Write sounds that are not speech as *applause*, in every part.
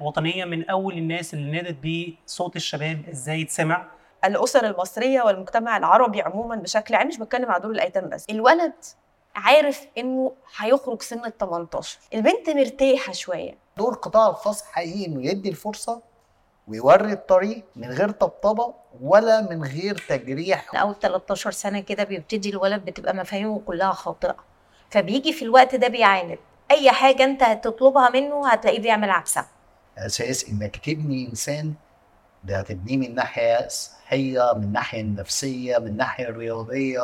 وطنية من أول الناس اللي نادت بصوت الشباب إزاي يتسمع الأسر المصرية والمجتمع العربي عموما بشكل عام مش بتكلم على دور الأيتام بس. الولد عارف إنه هيخرج سن ال 18 البنت مرتاحة شوية. دور القطاع الخاص حقيقي إنه يدي الفرصة ويوري الطريق من غير طبطبة ولا من غير تجريح. أول 13 سنة كده بيبتدي الولد بتبقى مفاهيمه كلها خاطئة. فبيجي في الوقت ده بيعاند. أي حاجة أنت هتطلبها منه هتلاقيه بيعمل عكسها. أساس إنك تبني إنسان ده هتبنيه من ناحية صحية من الناحيه النفسيه من الناحيه الرياضيه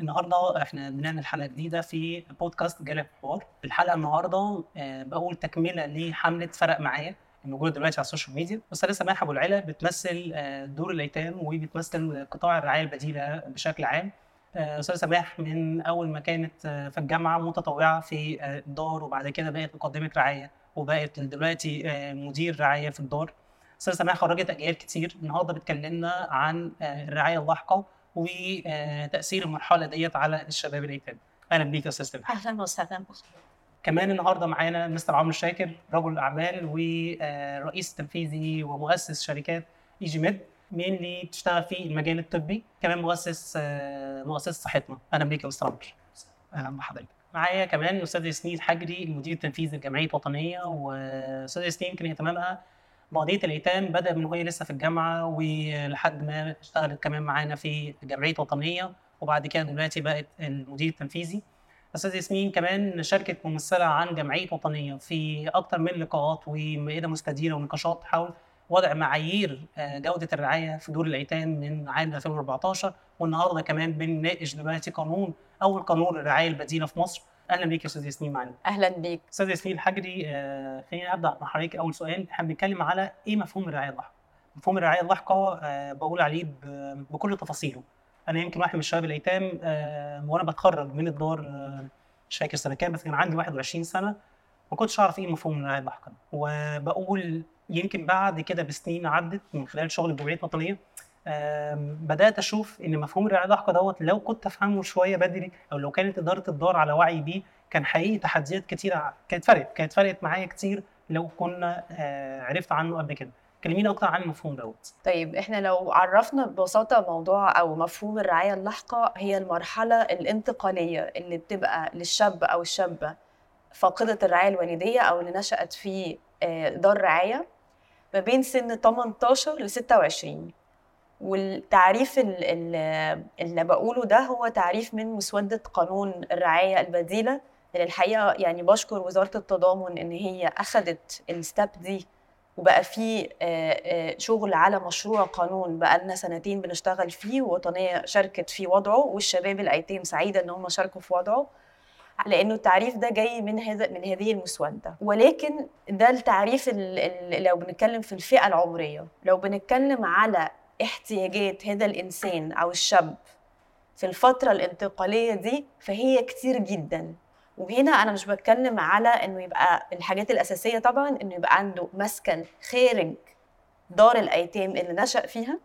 النهارده إحنا بنعمل حلقة جديدة في بودكاست جالب حوار. الحلقة النهارده آه، بقول تكملة لحملة فرق معايا الموجوده دلوقتي على ال social media. أستاذة سماح أبو العلا بتمثل آه، دور الأيتام وبتمثل قطاع الرعاية البديلة بشكل عام. أستاذة سماح من أول ما كانت آه، في الجامعة متطوعة في آه، الدار وبعد كده بقت مقدمة رعاية وبقت دلوقتي آه، مدير رعاية في الدار. أستاذة سماح خرجت أجيال كتير النهارده بتكلمنا عن آه، الرعاية اللاحقة وتاثير المرحلة ديت على الشباب الايتام أهلا بيك يا أستاذ سماح. أهلا وسهلا. كمان النهارده معانا مستر عمرو شاكر رجل أعمال ورئيس تنفيذي ومؤسس شركات EG Med. مين اللي بتشتغل في المجال الطبي كمان مؤسس آه، مؤسسة صحتنا. أهلا بيك يا مستر عمرو أهلا بحضرتك معايا كمان الأستاذ ياسمين الحجري المدير التنفيذي لجمعيه وطنيه وأستاذ ياسمين كان اهتمامها بقضيه الأيتام بدأ من وهي لسه في الجامعة ولحد ما اشتغلت كمان معانا في جمعيه وطنيه وبعد كده دلوقتي بقت المدير التنفيذي. أستاذ ياسمين كمان شاركت ممثلة عن جمعية وطنية في أكثر من لقاءات ومائده مستديرة ونقاشات حول وضع معايير آه، جودة الرعاية في دور الايتام من عام 2014 والنهاردة كمان بنناقش دلوقتي قانون أول قانون الرعايه البديلة في مصر. أهلا بيك يا أستاذ ياسمين معانا. أهلا بيك. أستاذ ياسمين الحجري آه، خليني أبدأ مع حضرتك أول سؤال. إحنا بنتكلم على إيه مفهوم الرعاية اللاحقه مفهوم الرعاية اللاحقه آه، بقول عليه بكل تفاصيله. أنا يمكن واحد من الشباب الايتام آه، وأنا بتخرج من الدار آه، مش فاكر سنة كام بس كان عندي 21 سنة ما كنتش أعرف إيه مفهوم الرعاية اللاحقه وبقول يمكن بعد كده بسنين عدت من خلال شغل الجمعيه الوطنيه بدأت أشوف إن مفهوم الرعاية اللاحقه دوت لو كنت أفهمه شوية بدري أو لو كانت إدارة الدار على وعي بيه كان حقيقي تحديات كتيرة كانت فرقت كانت فرقت معايا كتير لو كنا آه، عرفت عنه قبل كده. كلميني أكتر عن المفهوم دوت. طيب إحنا لو عرفنا ببساطة موضوع أو مفهوم الرعاية اللاحقه هي المرحلة الانتقالية اللي بتبقى للشاب أو الشابة فاقدة الرعاية الوالدية أو اللي نشأت في آه، دار رعاية؟ ما بين سن 18 ل 26 والتعريف ال- ال- اللي بقوله ده هو تعريف من مسودة قانون الرعاية البديلة. اللي الحقيقة يعني بشكر وزارة التضامن إن هي أخدت الستاب دي وبقى في شغل على مشروع قانون بقى لنا سنتين بنشتغل فيه ووطنية شاركت في وضعه والشباب الأيتام سعيدة إن هم شاركوا في وضعه. لأنه التعريف ده جاي من هذا من هذه المسوده ولكن ده التعريف ال- ال- لو بنتكلم في الفئة العمرية لو بنتكلم على احتياجات هذا الإنسان أو الشاب في الفترة الانتقالية دي فهي كتير جدا. وهنا أنا مش بتكلم على إنه يبقى الحاجات الأساسية طبعا إنه يبقى عنده مسكن خارج دار الأيتام اللي نشأ فيها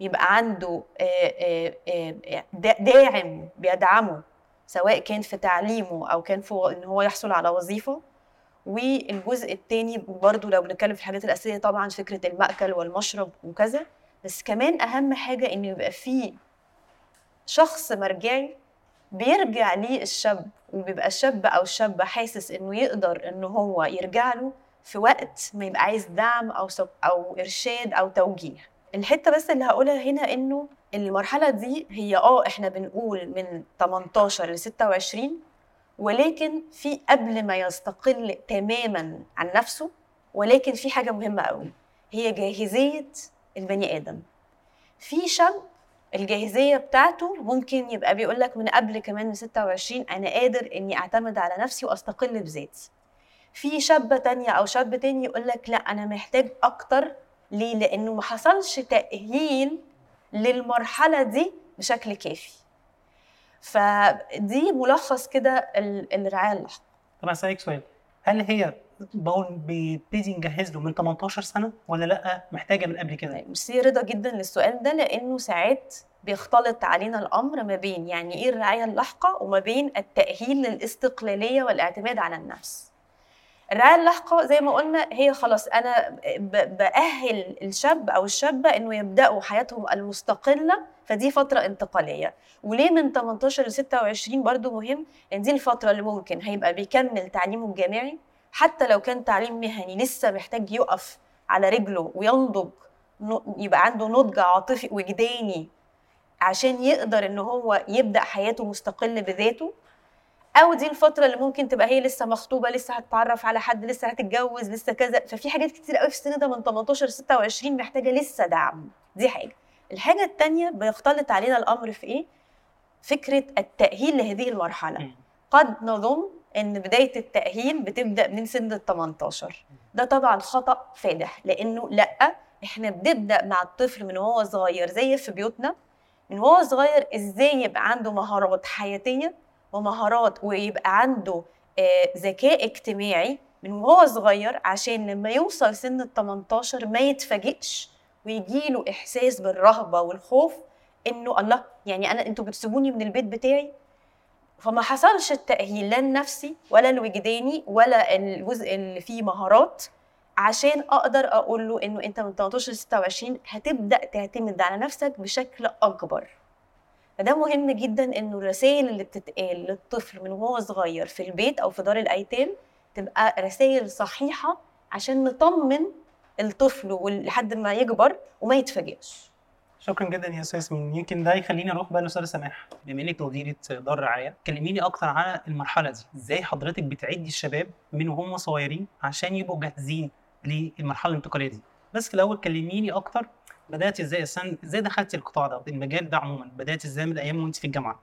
يبقى عنده دا- داعم بيدعمه سواء كان في تعليمه أو كان في إن هو يحصل على وظيفة. والجزء الثاني برضو لو بنتكلم في الحاجات الأساسية طبعا فكرة المأكل والمشرب وكذا. بس كمان أهم حاجة انه يبقى في شخص مرجعي بيرجع ليه الشاب وبيبقى الشاب أو الشابه حاسس إنه يقدر إن هو يرجع له في وقت ما يبقى عايز دعم أو أو إرشاد أو توجيه. الحتة بس اللي هقولها هنا إنه المرحلة دي هي آه إحنا بنقول من 18 ل 26 ولكن في قبل ما يستقل تماما عن نفسه ولكن في حاجة مهمة قوي هي جاهزية البني آدم. في شاب الجاهزية بتاعته ممكن يبقى بيقول لك من قبل كمان من 26 أنا قادر إني أعتمد على نفسي وأستقل بذاتي. في شابة تانية أو شاب تاني يقول لك لا أنا محتاج أكتر ليه؟ لأنه ما حصلش تأهيل للمرحلة دي بشكل كافي. فدي ملخص كده ال- الرعاية اللاحقه طب اسالك سؤال. هل هي بقول بيبتدي نجهز له من 18 سنة ولا لأ؟ محتاجة من قبل كده. طيب ميرسي رضا جدا للسؤال ده لأنه ساعات بيختلط علينا الأمر ما بين يعني إيه الرعاية اللاحقه وما بين التأهيل للاستقلالية والاعتماد على النفس. الرعايه اللاحقه زي ما قلنا هي خلاص أنا بأهل الشاب أو الشابة إنه يبدأوا حياتهم المستقلة فدي فترة انتقالية. وليه من 18 ل 26 برضو مهم لأن دي الفترة اللي ممكن هيبقى بيكمل تعليمه الجامعي حتى لو كان تعليم مهني لسه محتاج يقف على رجله وينضج يبقى عنده نضج عاطفي وجداني عشان يقدر إن هو يبدأ حياته مستقل بذاته أو دي الفترة اللي ممكن تبقى هي لسه مخطوبة لسه هتتعرف على حد لسه هتتجوز لسه كذا. ففي حاجات كتير قوي في السن ده من 18 ل 26 محتاجة لسه دعم. دي حاجة. الحاجة التانية بيختلط علينا الأمر في إيه؟ فكرة التأهيل لهذه المرحلة. قد نظن إن بداية التأهيل بتبدأ من سن ال 18 ده طبعا خطأ فادح لأنه لأ إحنا بنبدأ مع الطفل من وهو صغير زي في بيوتنا. من وهو صغير إزاي يبقى عنده مهارات حياتية ومهارات ويبقى عنده آه، ذكاء اجتماعي من وهو صغير عشان لما يوصل سن ال 18 ما يتفاجئش ويجيله إحساس بالرهبة والخوف إنه الله يعني أنا أنتوا بتسيبوني من البيت بتاعي؟ فما حصلش التأهيل لا النفسي ولا الوجداني ولا الجزء اللي فيه مهارات عشان أقدر أقول له إنه أنت من 18 ل 26 هتبدأ تعتمد على نفسك بشكل أكبر. فده مهم جدا إنه الرسائل اللي بتتقال للطفل من وهو صغير في البيت أو في دار الأيتام تبقى رسائل صحيحة عشان نطمن الطفل لحد ما يكبر وما يتفاجئش. شكرا جدا يا ياسمين يمكن ده يخليني أروح بقى للاستاذه سماح بما إنك مديره دار رعايه كلميني أكتر على المرحلة دي. إزاي حضرتك بتعدي الشباب من وهم صغيرين عشان يبقوا جاهزين للمرحلة الانتقالية دي؟ بس في الأول كلميني أكتر بدأت إزاي؟ أصلا إزاي دخلتي القطاع ده؟ المجال ده عموما بدأت إزاي من الأيام وأنت في الجامعة؟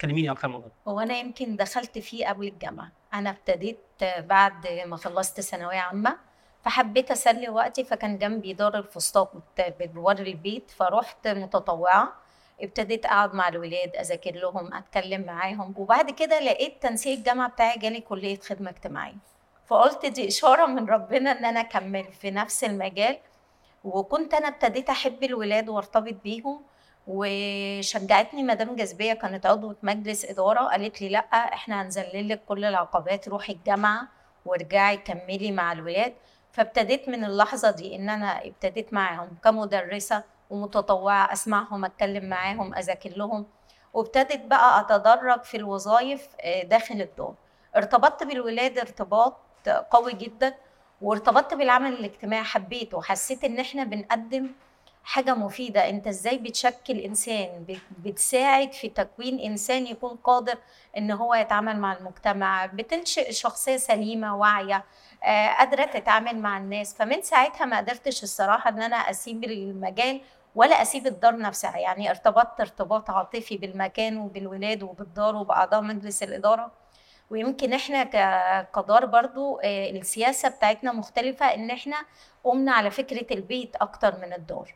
كلميني أكتر الموضوع. هو أنا يمكن دخلت فيه قبل الجامعة. أنا ابتديت بعد ما خلصت ثانوية عامة فحبيت أسلي وقتي فكان جنبي دار الفسطاط بجوار البيت فروحت متطوعة. ابتديت أقعد مع الولاد أذاكر لهم أتكلم معاهم. وبعد كده لقيت تنسيق الجامعة بتاعي جالي كلية خدمة اجتماعية. فقلت دي إشارة من ربنا إن أنا أكمل في نفس المجال. وكنت أنا ابتديت أحب الولاد وأرتبط بيهم وشجعتني مدام جاذبية كانت عضوة مجلس إدارة قالت لي لأ إحنا هنذلل لك كل العقبات روحي الجامعة وارجعي كملي مع الولاد. فابتديت من اللحظة دي إن أنا ابتديت معاهم كمدرسة ومتطوعة أسمعهم أتكلم معاهم أذاكر لهم. وابتدت بقى أتدرج في الوظائف آه، داخل الدار. ارتبطت بالولاد ارتباط قوي جدا. وارتبطت بالعمل الاجتماعي حبيته وحسيت إن إحنا بنقدم حاجة مفيدة. أنت إزاي بتشكل إنسان؟ بت- بتساعد في تكوين إنسان يكون قادر إن هو يتعامل مع المجتمع بتنشئ شخصية سليمة واعية آه، قادرة تتعامل مع الناس. فمن ساعتها ما قدرتش الصراحة إن أنا أسيب المجال ولا أسيب الدار نفسها. يعني ارتبطت ارتباط عاطفي بالمكان وبالولاد وبالدار وبأعضاء مجلس الإدارة. ويمكن إحنا ك- كدار برضو آه، السياسة بتاعتنا مختلفة ان إحنا قمنا على فكرة البيت أكتر من الدار.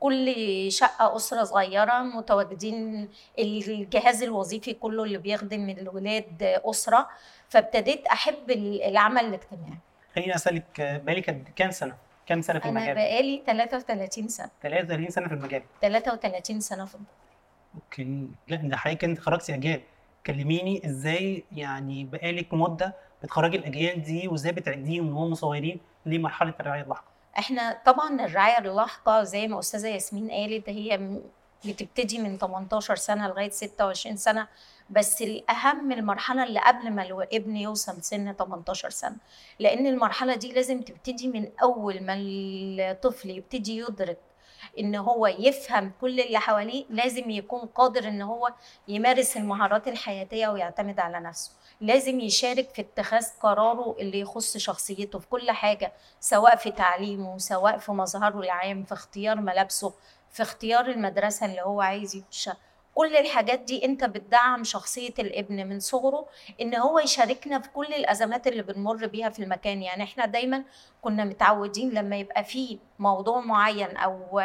كل شقة أسرة صغيرة متواجدين الجهاز الوظيفي كله اللي بيخدم الولاد أسرة فابتديت أحب العمل الاجتماعي. خليني أسألك آه، بالك كام سنة؟ كام سنة في أنا المجال؟ بقالي 33 سنة. 33 سنة في المجال. 33 سنة في الدار. أوكي. لا ده حضرتك أنت خرجتي أجيال. كلميني إزاي يعني بقالك مدة بتخرجي الأجيال دي وإزاي بتعديهم وهم صغيرين لمرحلة الرعاية اللاحقة؟ إحنا طبعا الرعاية اللاحقة زي ما أستاذة ياسمين قالت هي بتبتدي من 18 سنة لغاية 26 سنة بس الأهم المرحلة اللي قبل ما الابن يوصل سن 18 سنة لأن المرحلة دي لازم تبتدي من أول ما الطفل يبتدي يدرك إن هو يفهم كل اللي حواليه لازم يكون قادر إن هو يمارس المهارات الحياتية ويعتمد على نفسه. لازم يشارك في اتخاذ قراره اللي يخص شخصيته في كل حاجة سواء في تعليمه سواء في مظهره العام في اختيار ملابسه في اختيار المدرسة اللي هو عايز يخشها. كل الحاجات دي انت بتدعم شخصية الابن من صغره ان هو يشاركنا في كل الازمات اللي بنمر بيها في المكان. يعني إحنا دايما كنا متعودين لما يبقى في موضوع معين أو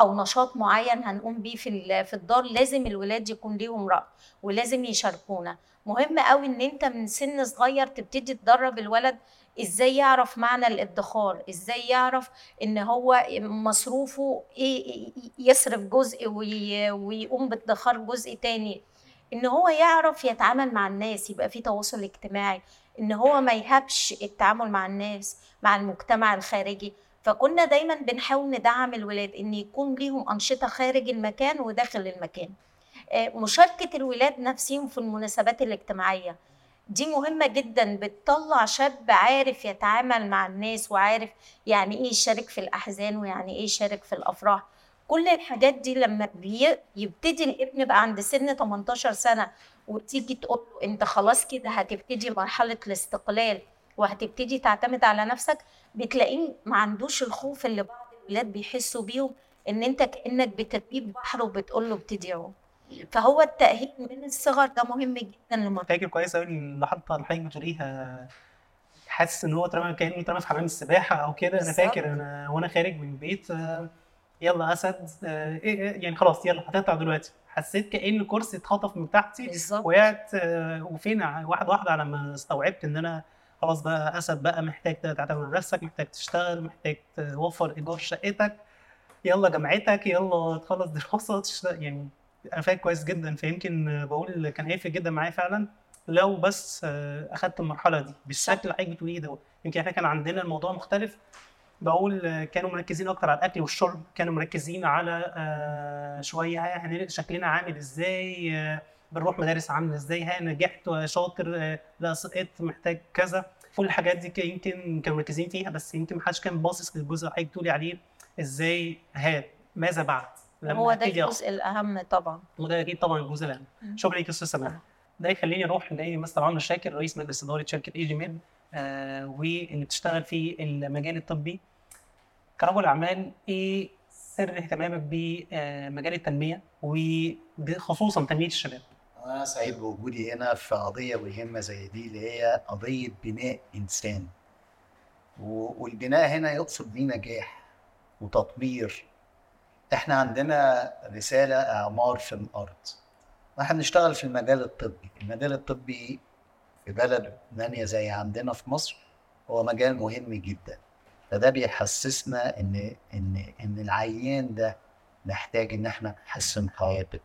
أو نشاط معين هنقوم بيه في في الدار لازم الولاد يكون ليهم رأي ولازم يشاركونا. مهم قوي إن أنت من سن صغير تبتدي تدرب الولد إزاي يعرف معنى الادخار إزاي يعرف إن هو مصروفه إيه يصرف جزء وي- ويقوم بادخار جزء تاني. إن هو يعرف يتعامل مع الناس يبقى في تواصل اجتماعي. إن هو ما يهابش التعامل مع الناس مع المجتمع الخارجي. فكنا دايما بنحاول ندعم الولاد إن يكون ليهم أنشطة خارج المكان وداخل المكان. آه، مشاركة الولاد نفسهم في المناسبات الاجتماعية. دي مهمة جدا بتطلع شاب عارف يتعامل مع الناس وعارف يعني إيه يشارك في الأحزان ويعني إيه يشارك في الأفراح. كل الحاجات دي لما يبتدي الابن يبقى عند سن 18 سنة وتيجي تقول له أنت خلاص كده هتبتدي مرحلة الاستقلال وهتبتدي تعتمد على نفسك بتلاقيه ما عندوش الخوف اللي بعض الولاد بيحسوا بيهم إن أنت كأنك بتربيه بحر وبتقول له ابتدي فهو التأهيل من الصغر ده مهم جدا لما فاكر كويس قوي اللحظة اللي حضرتك بتقوليها حاسس إن هو اترمى كأنه اترمى في حمام السباحة أو كده. أنا. فاكر أنا وأنا خارج من البيت آه، يلا أسد آه، إيه إيه، يعني خلاص يلا هتقطع دلوقتي. حسيت كأن كرسي اتخطف من تحتي وقعت آه، وفين؟ واحدة واحدة على ما استوعبت إن أنا خلاص بقى أسد بقى محتاج تعتمد نفسك محتاج تشتغل محتاج توفر إيجار شقتك. يلا جامعتك يلا تخلص دراسة يعني أنا فاكر كويس جدا فيمكن بقول كان هيفرق جدا معايا فعلا لو بس آه، أخدت المرحلة دي بالشكل اللي حضرتك بتقوليه ده. يمكن إحنا كان عندنا الموضوع مختلف. بقول آه، كانوا مركزين أكتر على الأكل والشرب كانوا مركزين على آه، شوية ها هنلاقي شكلنا عامل إزاي بنروح مدارس عاملة إزاي ها نجحت شاطر لا سقطت محتاج كذا. كل الحاجات دي يمكن كانوا مركزين فيها بس يمكن محدش كان باصص للجزء اللي حضرتك بتقولي عليه إزاي ها ماذا بعد؟ هو ده الجزء الأهم طبعا. وده أكيد طبعا الجزء الأهم. شكرا ليك يا أستاذ سماح ده يخليني أروح لمستر عمرو شاكر رئيس مجلس إدارة شركة اي جي ميد آه واللي بتشتغل في المجال الطبي. كرجل اعمال إيه سر اهتمامك بمجال التنمية وخصوصا تنمية الشباب؟ أنا سعيد بوجودي هنا في قضية مهمة زي دي اللي هي قضية بناء إنسان. و- والبناء هنا يقصد بيه نجاح وتطوير إحنا عندنا رسالة إعمار في الأرض. إحنا بنشتغل في المجال الطبي. المجال الطبي في بلد نامية زي عندنا في مصر هو مجال مهم جدا. فده بيحسسنا إن إن إن العيان ده نحتاج إن إحنا نحسن حياته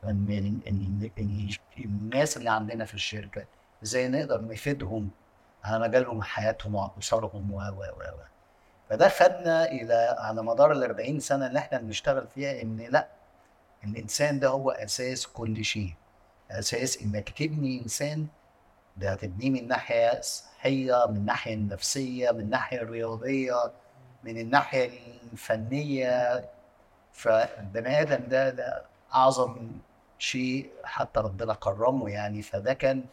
الناس اللي عندنا في الشركة إزاي نقدر نفيدهم على مجالهم حياتهم واسرهم و و و. فده خدنا إلى على مدار ال 40 سنة اللي إحنا بنشتغل فيها إن لأ الإنسان ده هو أساس كل شيء. أساس إنك تبني إنسان ده هتبنيه من ناحية صحية من الناحيه النفسيه من الناحيه الرياضيه من الناحية الفنية. فالبني آدم ده ده أعظم شيء حتى ربنا كرمه يعني. فده كان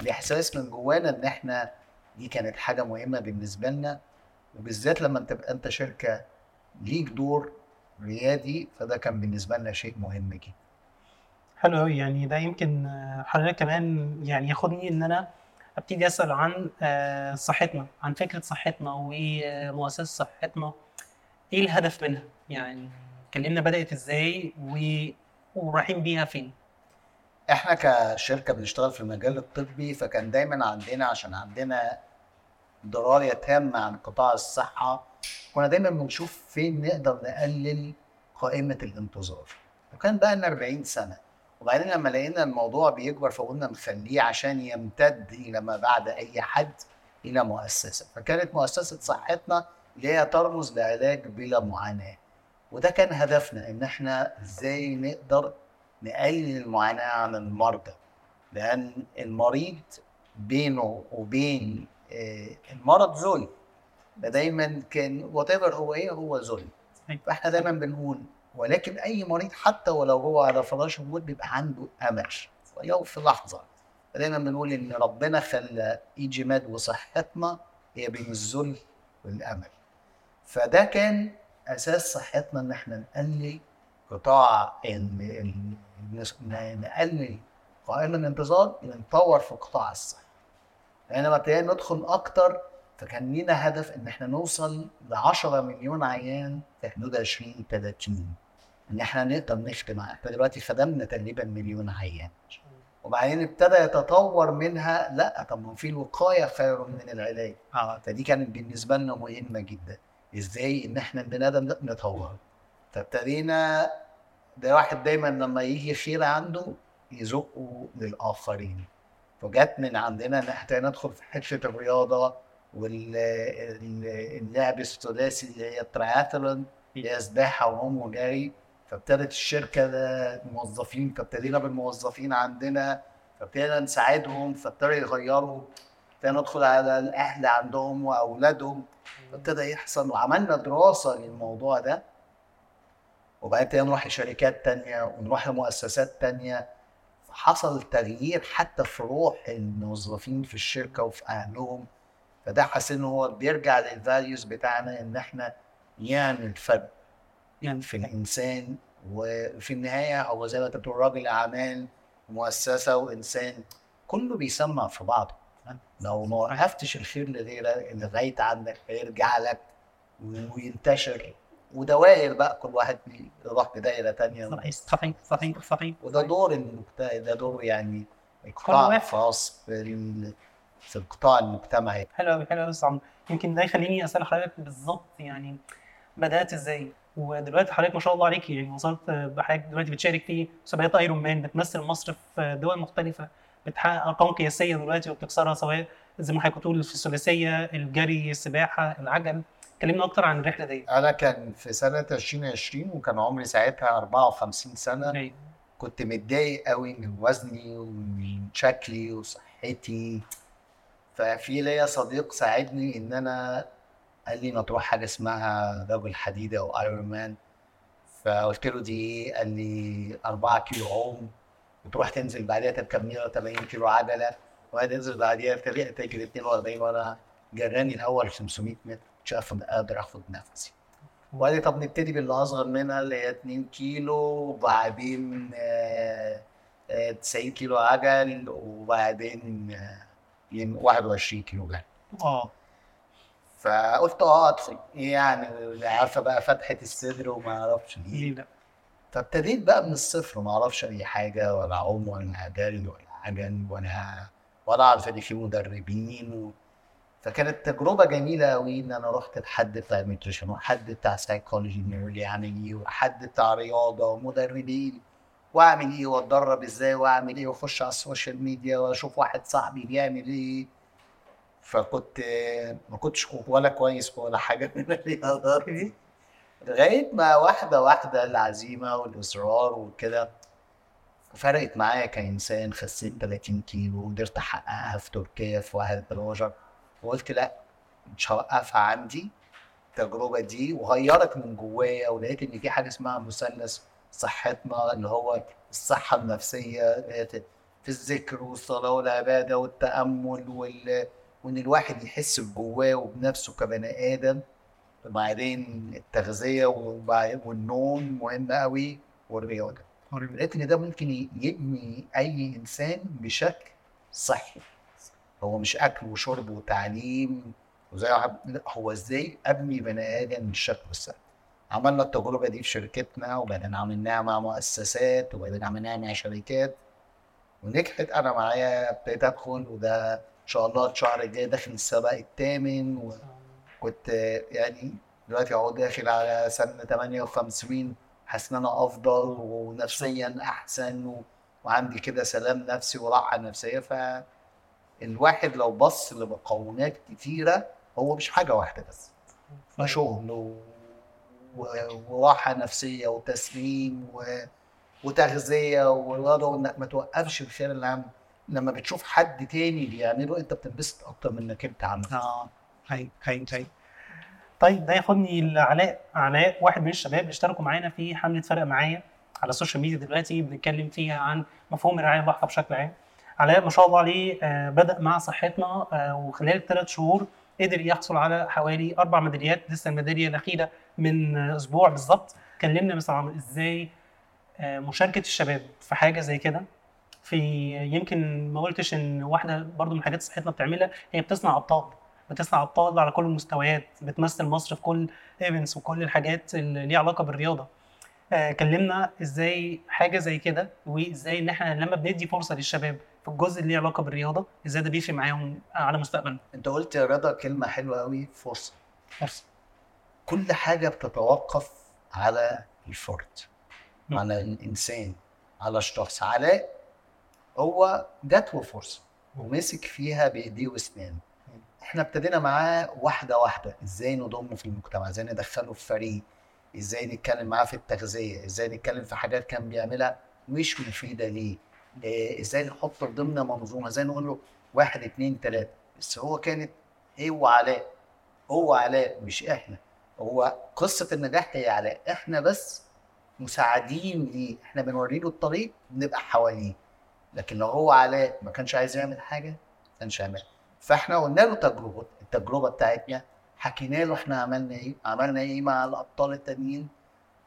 الإحساس من جوانا إن إحنا دي كانت حاجة مهمة بالنسبة لنا. وبالذات لما تبقى انت شركة ليك دور ريادي فده كان بالنسبة لنا شيء مهم جدا. حلو قوي يعني ده يمكن آه، حضرتك كمان يعني ياخدني إن أنا أبتدي أسأل عن آه، صحتنا عن فكرة صحتنا ومؤسسه صحتنا إيه الهدف منها؟ يعني كلمنا بدأت إزاي و- ورايحين بيها فين؟ إحنا كشركة بنشتغل في المجال الطبي فكان دايما عندنا عشان عندنا درايه تامه عن قطاع الصحة كنا دايما بنشوف فين نقدر نقلل قائمة الانتظار. وكان بقى لنا 40 سنة وبعدين لما لقينا الموضوع بيكبر فقلنا نخليه عشان يمتد إلى ما بعد أي حد إلى مؤسسة. فكانت مؤسسة صحتنا اللي هي ترمز لعلاج بلا معاناة. وده كان هدفنا إن إحنا إزاي نقدر نقلل المعاناة عن المرضى. لأن المريض بينه وبين المرض ذل فدايما كان وات هو إيه هو ذل. فاحنا دايما بنقول ولكن اي مريض حتى ولو هو على فراش الموت بيبقى عنده امل ولو في لحظه دايما بنقول ان ربنا خلى ايجيماد وصحتنا هي بين الذل والامل فده كان أساس صحتنا ان إحنا نقلل قطاع نقلل قائمة الانتظار نطور في قطاع الصحة لما ابتدينا ندخل أكتر فكان لينا هدف إن إحنا نوصل ل 10 مليون عيان في حدود 20 30 إن إحنا نقدر نخدم إحنا دلوقتي خدمنا تقريبا مليون عيان. وبعدين ابتدى يتطور منها لأ طب ما في الوقايه خير من العلاج. آه. فدي كانت بالنسبة لنا مهمة جدا. إزاي إن إحنا البني آدم ده نطور فابتدينا ده واحد دايما لما يجي خير عنده يزقه للآخرين. فجت من عندنا إن إحنا ندخل في حتة الرياضة واللعب الثلاثي اللي هي التراثلون اللي هي سباحة وهم وجري. فابتدت الشركة ده موظفين فابتدينا بالموظفين عندنا فابتدينا نساعدهم فابتدوا يغيروا. ابتدينا ندخل على الأهل عندهم وأولادهم. فابتدى يحصل وعملنا دراسة للموضوع ده. وبعدين نروح لشركات تانية ونروح لمؤسسات تانية. فحصل تغيير حتى في روح الموظفين في الشركة وفي أهلهم. فده حاسس إن هو بيرجع للفاليوز بتاعنا إن إحنا نعمل فرق يعني في الإنسان وفي النهاية هو زي ما أنت بتقول راجل أعمال ومؤسسه وإنسان كله بيسمع في بعضه. لو ما وقفتش الخير لغيرك لغاية عندك هيرجع لك وينتشر ودوائر بقى كل واحد يروح بدائرة تانية صحيح صحيح صحيح صحيح. وده دور المجتمع ده دور يعني واحد. الخاص في في القطاع المجتمعي حلو قوي حلو قوي يمكن ده يخليني أسأل حضرتك بالظبط يعني بدأت إزاي؟ ودلوقتي حضرتك ما شاء الله عليك يعني وصلت بحضرتك دلوقتي بتشارك في مسابقات ايرون مان بتمثل مصر في دول مختلفة بتحقق أرقام قياسية دلوقتي وبتكسرها سواء زي ما حضرتك بتقول في الثلاثية الجري السباحة العجل. كلمنا أكتر عن الرحلة دي أنا كان في سنة 2020 وكان عمري ساعتها 54 سنة. أيوة. كنت متضايق قوي من وزني ومن شكلي وصحتي. ففي ليا صديق ساعدني إن أنا قال لي ما تروح حاجة اسمها رجل حديد أو ايرون مان فقلت له دي إيه؟ قال لي 4 كيلو عوم. وتروح تنزل بعديها تركب 180 كيلو عجلة. وهتنزل بعديها تجري تجري 42 وأنا جراني الأول 500 متر. مش قادر اخد نفسي. وقال لي طب نبتدي باللي اصغر منها اللي هي 2 كيلو وبعدين آه، آه، 90 كيلو عجل وبعدين آه، يم- 21 كيلو جري. آه. فقلت آه أدخل. يعني عارفة بقى فتحة الصدر وما أعرفش ليه لا فابتديت بقى من الصفر ما أعرفش أي حاجة ولا عوم ولا جري ولا عجل ولا ولا أعرف إن في مدربين. فكانت تجربة جميلة قوي إن أنا رحت لحد بتاع nutrition وحد بتاع سايكولوجي يعني وحد بتاع رياضة ومدربين وأعمل إيه وأتدرب إزاي وأعمل إيه وأخش على ال social media وأشوف واحد صاحبي بيعمل إيه. فكنت ما كنتش ولا كويس ولا حاجة من الرياضات دي لغاية ما واحدة واحدة العزيمة والإصرار وكده فرقت معايا كإنسان خسيت 30 كيلو وقدرت أحققها في تركيا في واحد بروجر وقلت لا مش هوقفها عندي التجربه دي وغيرت من جوايا ولقيت إن في حاجة اسمها مثلث صحتنا اللي هو الصحة النفسية في الذكر والصلاة والعبادة والتأمل وال... وإن الواحد يحس بجواه وبنفسه كبني آدم. وبعدين التغذية والنوم مهم قوي والرياضة. لقيت إن ده ممكن يبني أي إنسان بشكل صحي. هو مش أكل وشرب وتعليم وزي هو إزاي أبني بني آدم بالشكل الصحي عملنا التجربة دي في شركتنا وبعدين عملناها مع مؤسسات وبعدين عملناها مع شركات. ونجحت. أنا معايا ابتديت أدخل وده إن شاء الله الشهر الجاي داخل السباق الثامن وكنت يعني دلوقتي أهو داخل على سنه 58 حاسس إن أنا أفضل ونفسيا أحسن. وعندي كده سلام نفسي وراحة نفسية. فالواحد لو بص لمقومات كتيرة هو مش حاجة واحدة بس. ده شغل و... و... وراحة نفسية وتسليم و... وتغذية ورياضة وانك ما توقفش الخير اللي عم لما بتشوف حد تاني بيعمله أنت بتنبسط أكتر من إنك أنت عامله آه. هاي هاي هاي طيب ده ياخدني لعلاء علاء واحد من الشباب اشتركوا معانا في حملة فرق معايا على ال social media دلوقتي بنتكلم فيها عن مفهوم الرعاية اللاحقة بشكل عام. علاء ما شاء الله عليه آه، بدأ مع صحتنا آه، وخلال الثلاث شهور قدر يحصل على حوالي أربع ميداليات لسه الميدالية الأخيرة من أسبوع بالظبط. كلمنا مثلا عن إزاي آه، مشاركة الشباب في حاجة زي كده. في يمكن ما قلتش إن واحدة برضو من حاجات صحتنا بتعملها هي بتصنع أبطال بتصنع أبطال على كل المستويات بتمثل مصر في كل ايفنتس وكل الحاجات اللي ليها علاقة بالرياضة. كلمنا إزاي حاجة زي كده وإزاي إن إحنا لما بندي فرصة للشباب في الجزء اللي ليه علاقة بالرياضة إزاي ده بيفرق معاهم على مستقبلهم؟ أنت قلت يا رضا كلمة حلوة قوي فرصة. فرصة. كل حاجة بتتوقف على الفرد م. على الإنسان على الشخص. علاء هو جات له فرصه ومسك فيها بإيديه وأسنانه. إحنا ابتدينا معاه واحدة واحدة إزاي نضمه في المجتمع؟ إزاي ندخله في فريق؟ إزاي نتكلم معاه في التغذية؟ إزاي نتكلم في حاجات كان بيعملها مش مفيدة ليه؟ إزاي نحطه ضمن منظومة؟ إزاي نقول له واحد اتنين تلاتة؟ بس هو كانت هو علاء. هو علاء مش إحنا. هو قصة النجاح هي علاء. إحنا بس مساعدين ليه. إحنا بنوري له الطريق بنبقى حواليه. لكن لو هو علاء ما كانش عايز يعمل حاجة ما كانش هيعمل. فإحنا قلنا له تجربة. التجربة بتاعتنا حكينا له إحنا عملنا إيه عملنا إيه مع الأبطال التانيين.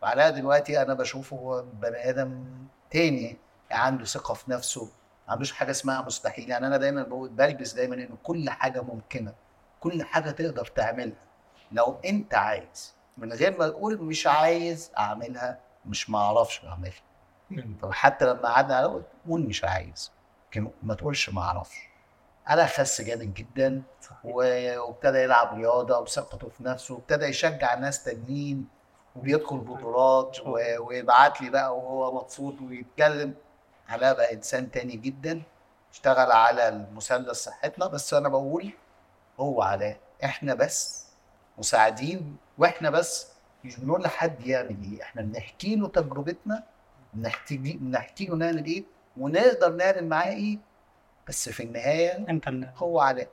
وعلاء دلوقتي أنا بشوفه هو بني آدم تاني. عنده ثقة في نفسه ما عندوش حاجة اسمها مستحيل. يعني أنا دايما بقول بلبس دايما ان كل حاجة ممكنة كل حاجة تقدر تعملها. لو أنت عايز من غير ما تقول مش عايز أعملها مش ما أعرفش أعملها. فحتى لما قعدنا قول مش عايز. لكن ما تقولش ما أعرفش. أنا خس جامد جدا وابتدى يلعب رياضة وثقته في نفسه وابتدى يشجع ناس تانيين وبيدخل بطولات ويبعت لي بقى وهو مبسوط ويتكلم. علاء بقى إنسان تاني جدا اشتغل على المثلث صحتنا بس أنا بقول هو علاء إحنا بس مساعدين وإحنا بس مش بنقول لحد يعمل إيه إحنا بنحكي له تجربتنا بنحكي له نعمل إيه ونقدر نعمل معاه إيه بس في النهاية أنت هو علاء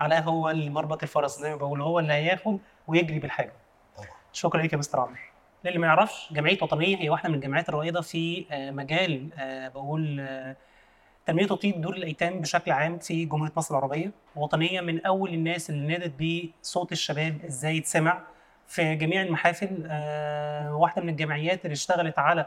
علاء هو المربط الفرس زي ما بقول هو اللي هياخد ويجري بالحاجة. طبعا. شكرا ليك يا مستر عمرو. للي ما يعرفش جمعية وطنية هي واحدة من الجمعيات الرائدة في آه، مجال آه، بقول آه، تنمية وتطوير دور الأيتام بشكل عام في جمهورية مصر العربية. وطنية من أول الناس اللي نادت بصوت الشباب إزاي يتسمع في جميع المحافل واحدة من الجمعيات اللي اشتغلت على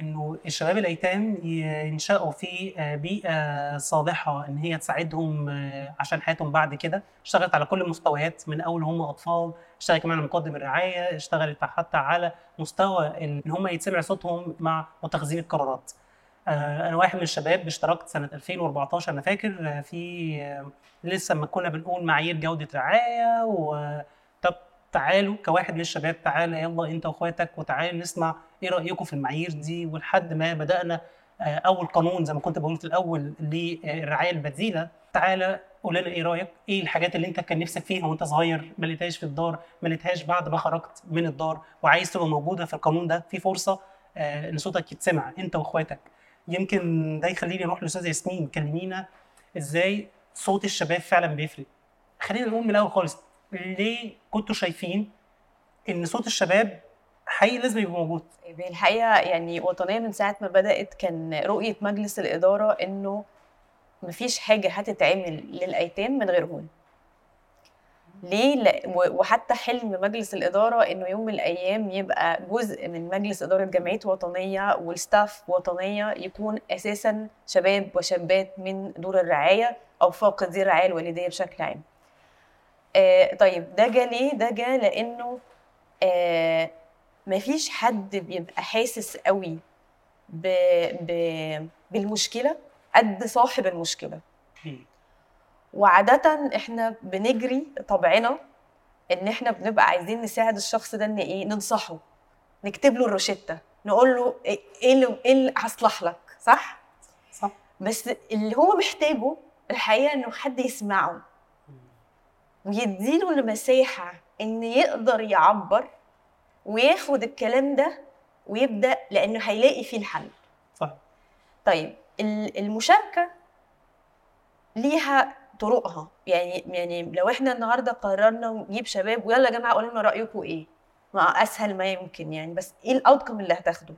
إنه الشباب الأيتام ينشأوا في آه، بيئة صالحة إن هي تساعدهم آه، عشان حياتهم بعد كده. اشتغلت على كل المستويات من أول هم أطفال اشتغلت كمان على مقدم الرعاية اشتغلت حتى على مستوى إن هم يتسمع صوتهم مع متخذين القرارات. آه، أنا واحد من الشباب اشتركت سنة 2014 أنا فاكر في لسه ما كنا بنقول معايير جودة رعاية و تعالوا كواحد من الشباب تعالى يلا أنت وأخواتك وتعالوا نسمع إيه رأيكم في المعايير دي. ولحد ما بدأنا آه، أول قانون زي ما كنت بقول في الأول للرعايه البديلة تعالى قول لنا إيه رأيك؟ إيه الحاجات اللي أنت كان نفسك فيها وأنت صغير ما لقيتهاش في الدار ما لقيتهاش بعد ما خرجت من الدار وعايز تبقى موجودة في القانون ده؟ في فرصة آه، إن صوتك يتسمع أنت وأخواتك. يمكن ده يخليني أروح لاستاذه ياسمين كلمينا إزاي صوت الشباب فعلا بيفرق. خلينا نقول من الأول خالص. ليه كنتوا شايفين إن صوت الشباب حقيقي لازم يبقى موجود؟ الحقيقة يعني وطنيه من ساعة ما بدأت كان رؤية مجلس الإدارة إنه مفيش حاجة هتتعمل للأيتام من غيرهم ليه؟ لا وحتى حلم مجلس الإدارة إنه يوم من الأيام يبقى جزء من مجلس إدارة جمعيه وطنية والستاف وطنية يكون أساسا شباب وشابات من دور الرعاية أو فاقدي الرعاية الوالدية بشكل عام. آه طيب ده جه ليه؟ ده جه لأنه آه مفيش حد بيبقى حاسس قوي ب... ب... بالمشكلة قد صاحب المشكلة. وعادة إحنا بنجري طبعنا إن إحنا بنبقى عايزين نساعد الشخص ده إن إيه ننصحه نكتب له الروشتة نقول له إيه إيه اللي إيه اللي هصلح لك صح؟ صح. بس اللي هو محتاجه الحقيقة إنه حد يسمعه. ويديله المساحة إن يقدر يعبر وياخد الكلام ده ويبدأ لأنه هيلاقي فيه الحل. صح. طيب ال- المشاركة ليها طرقها. يعني يعني لو إحنا النهارده قررنا نجيب شباب ويلا يا جماعة قولوا لنا رأيكم إيه؟ ما أسهل ما يمكن يعني بس إيه الاوتكم اللي هتاخده؟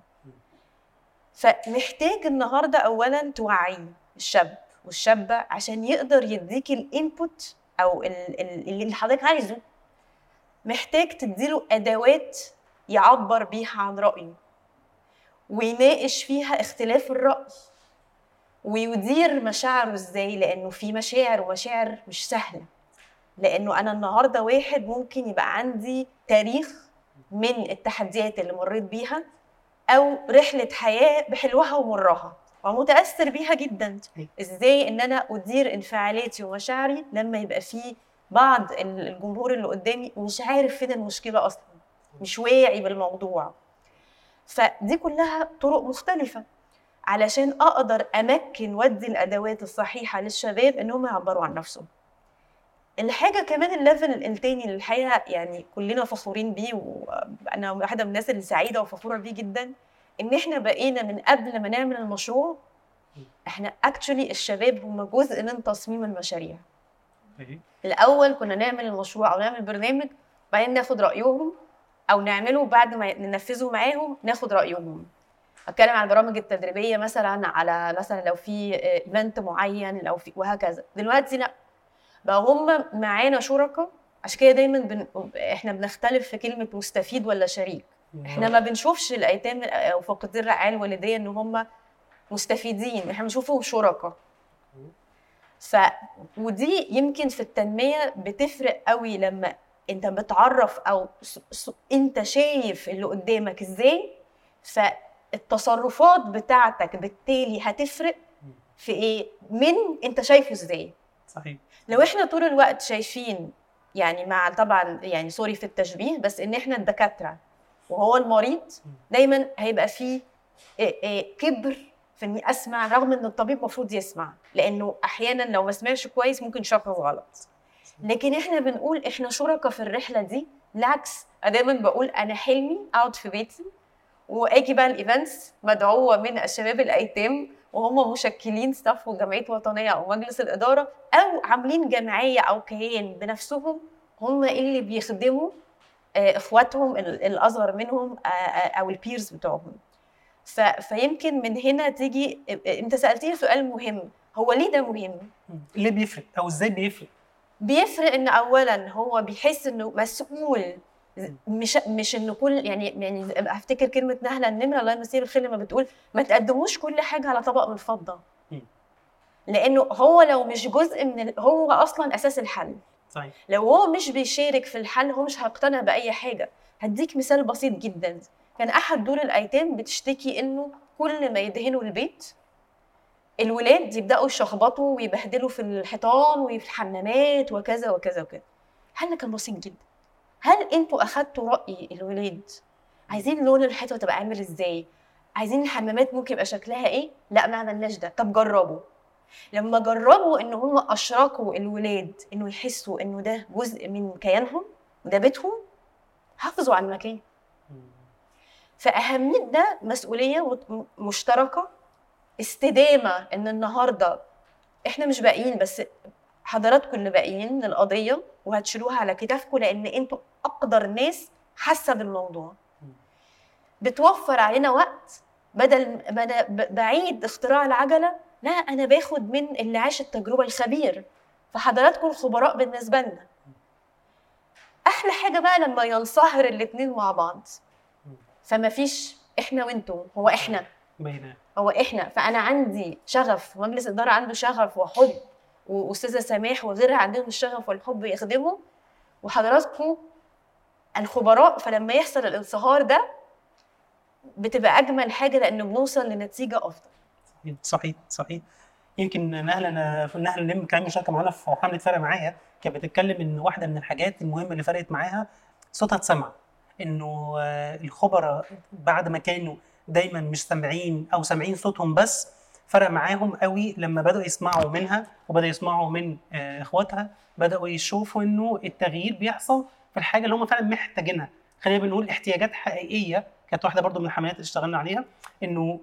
فمحتاج النهارده اولا توعي الشاب والشابة عشان يقدر يديك الانبوت أو ال- ال- اللي حضرتك عايزه. محتاج تديله أدوات يعبر بيها عن رأيه ويناقش فيها اختلاف الرأي ويدير مشاعره إزاي لأنه في مشاعر ومشاعر مش سهلة. لأنه أنا النهارده واحد ممكن يبقى عندي تاريخ من التحديات اللي مريت بيها أو رحلة حياة بحلوها ومرها. ومتأثر بيها جدا. صحيح. إزاي إن أنا أدير انفعالاتي ومشاعري لما يبقى في بعض ال- الجمهور اللي قدامي مش عارف فين المشكلة أصلا مش واعي بالموضوع. فدي كلها طرق مختلفة علشان أقدر أمكن وادي الأدوات الصحيحة للشباب إن هم يعبروا عن نفسهم. الحاجة كمان ال level التاني اللي الحقيقة يعني كلنا فخورين بيه وأنا واحدة من الناس اللي سعيده وفخورة بيه جدا إن إحنا بقينا من قبل ما نعمل المشروع إحنا actually الشباب هم جزء من تصميم المشاريع. الأول كنا نعمل المشروع أو نعمل برنامج بعدين ناخد رأيهم أو نعمله بعد ما ننفذه معاهم ناخد رأيهم. أتكلم عن البرامج التدريبية مثلا على مثلا لو في event معين لو في وهكذا. دلوقتي لأ. بقى هم معانا شركاء عشان كده دايما بن... إحنا بنختلف في كلمة مستفيد ولا شريك. إحنا ما بنشوفش الأيتام أو فاقدين الرعاية الوالدية إن هم مستفيدين. إحنا بنشوفهم شركاء. ف ودي يمكن في التنمية بتفرق قوي لما أنت بتعرف أو س... س... أنت شايف اللي قدامك إزاي. فالتصرفات بتاعتك بالتالي هتفرق في إيه؟ من أنت شايفه إزاي. صحيح. لو إحنا طول الوقت شايفين يعني مع طبعا يعني سوري في التشبيه بس إن إحنا الدكاترة وهو المريض دايما هيبقى فيه كبر في إني أسمع رغم إن الطبيب المفروض يسمع لأنه أحيانا لو ما سمعش كويس ممكن يشخص غلط. لكن إحنا بنقول إحنا شركاء في الرحلة دي بالعكس أنا دايما بقول أنا حلمي اقعد في بيتي وآجي بقى ال events مدعوة من الشباب الأيتام وهم مشكلين staff وجمعية وطنية أو مجلس الإدارة أو عاملين جمعية أو كيان بنفسهم هم اللي بيخدموا اخواتهم ال- الأصغر منهم آه، آه، أو ال peers بتوعهم. فيمكن من هنا تيجي أنت سألتني سؤال مهم. هو ليه ده مهم؟ ليه بيفرق؟ أو إزاي بيفرق؟ بيفرق إن اولا هو بيحس إنه مسؤول. مش مش إنه كل يعني يعني أفتكر كلمة نهله النمره الله يمسيه بالخير لما بتقول ما تقدموش كل حاجة على طبق من فضة. لأنه هو لو مش جزء من. هو أصلا أساس الحل. صحيح. لو هو مش بيشارك في الحل هو مش هيقتنع بأي حاجة. هديك مثال بسيط جدا. كان أحد دور الأيتام بتشتكي إنه كل ما يدهنوا البيت الولاد يبدأوا يشخبطوا ويبهدلوا في الحيطان وفي الحمامات وكذا وكذا وكذا. حل كان بسيط جدا؟ هل أنتوا أخدتوا رأي الولاد؟ عايزين لون الحيطة تبقى عامل إزاي؟ عايزين الحمامات ممكن يبقى شكلها إيه؟ لا ما عملناش ده. طب جربوا. لما جربوا إن هم أشركوا الولاد إنه يحسوا إنه ده جزء من كيانهم وده بيتهم حافظوا على المكان. فأهمية ده مسؤولية مت- مشتركة استدامة إن النهاردة إحنا مش باقيين بس حضراتكم اللي باقيين من القضية وهتشيلوها على كتافكم لأن أنتوا أقدر ناس حاسة بالموضوع. بتوفر علينا وقت بدل بعيد اختراع العجلة لا أنا باخد من اللي عاش التجربة الخبير. فحضراتكم الخبراء بالنسبة لنا. أحلى حاجة بقى لما ينصهر الاتنين مع بعض. فما فيش إحنا وأنتم هو إحنا. باينه هو إحنا. فأنا عندي شغف مجلس الاداره عنده شغف وحب وأستاذة سماح وغيرها عندهم الشغف والحب يخدموا وحضراتكم الخبراء فلما يحصل الانصهار ده بتبقى أجمل حاجة لأنه بنوصل لنتيجة أفضل. صحيح صحيح. يمكن في نهله نم كان مشاركه معانا في حمله فرق معايا. كانت بتتكلم إن واحدة من الحاجات المهمة اللي فرقت معاها صوتها اتسمع. إنه آه، الخبراء بعد ما كانوا دايما مش سامعين أو سامعين صوتهم بس فرق معاهم قوي لما بدأوا يسمعوا منها وبدأوا يسمعوا من آه، إخواتها. بدأوا يشوفوا إنه التغيير بيحصل في الحاجة اللي هم فعلا محتاجينها. خلينا بنقول احتياجات حقيقية. كانت واحدة برضو من الحملات اللي اشتغلنا عليها. إنه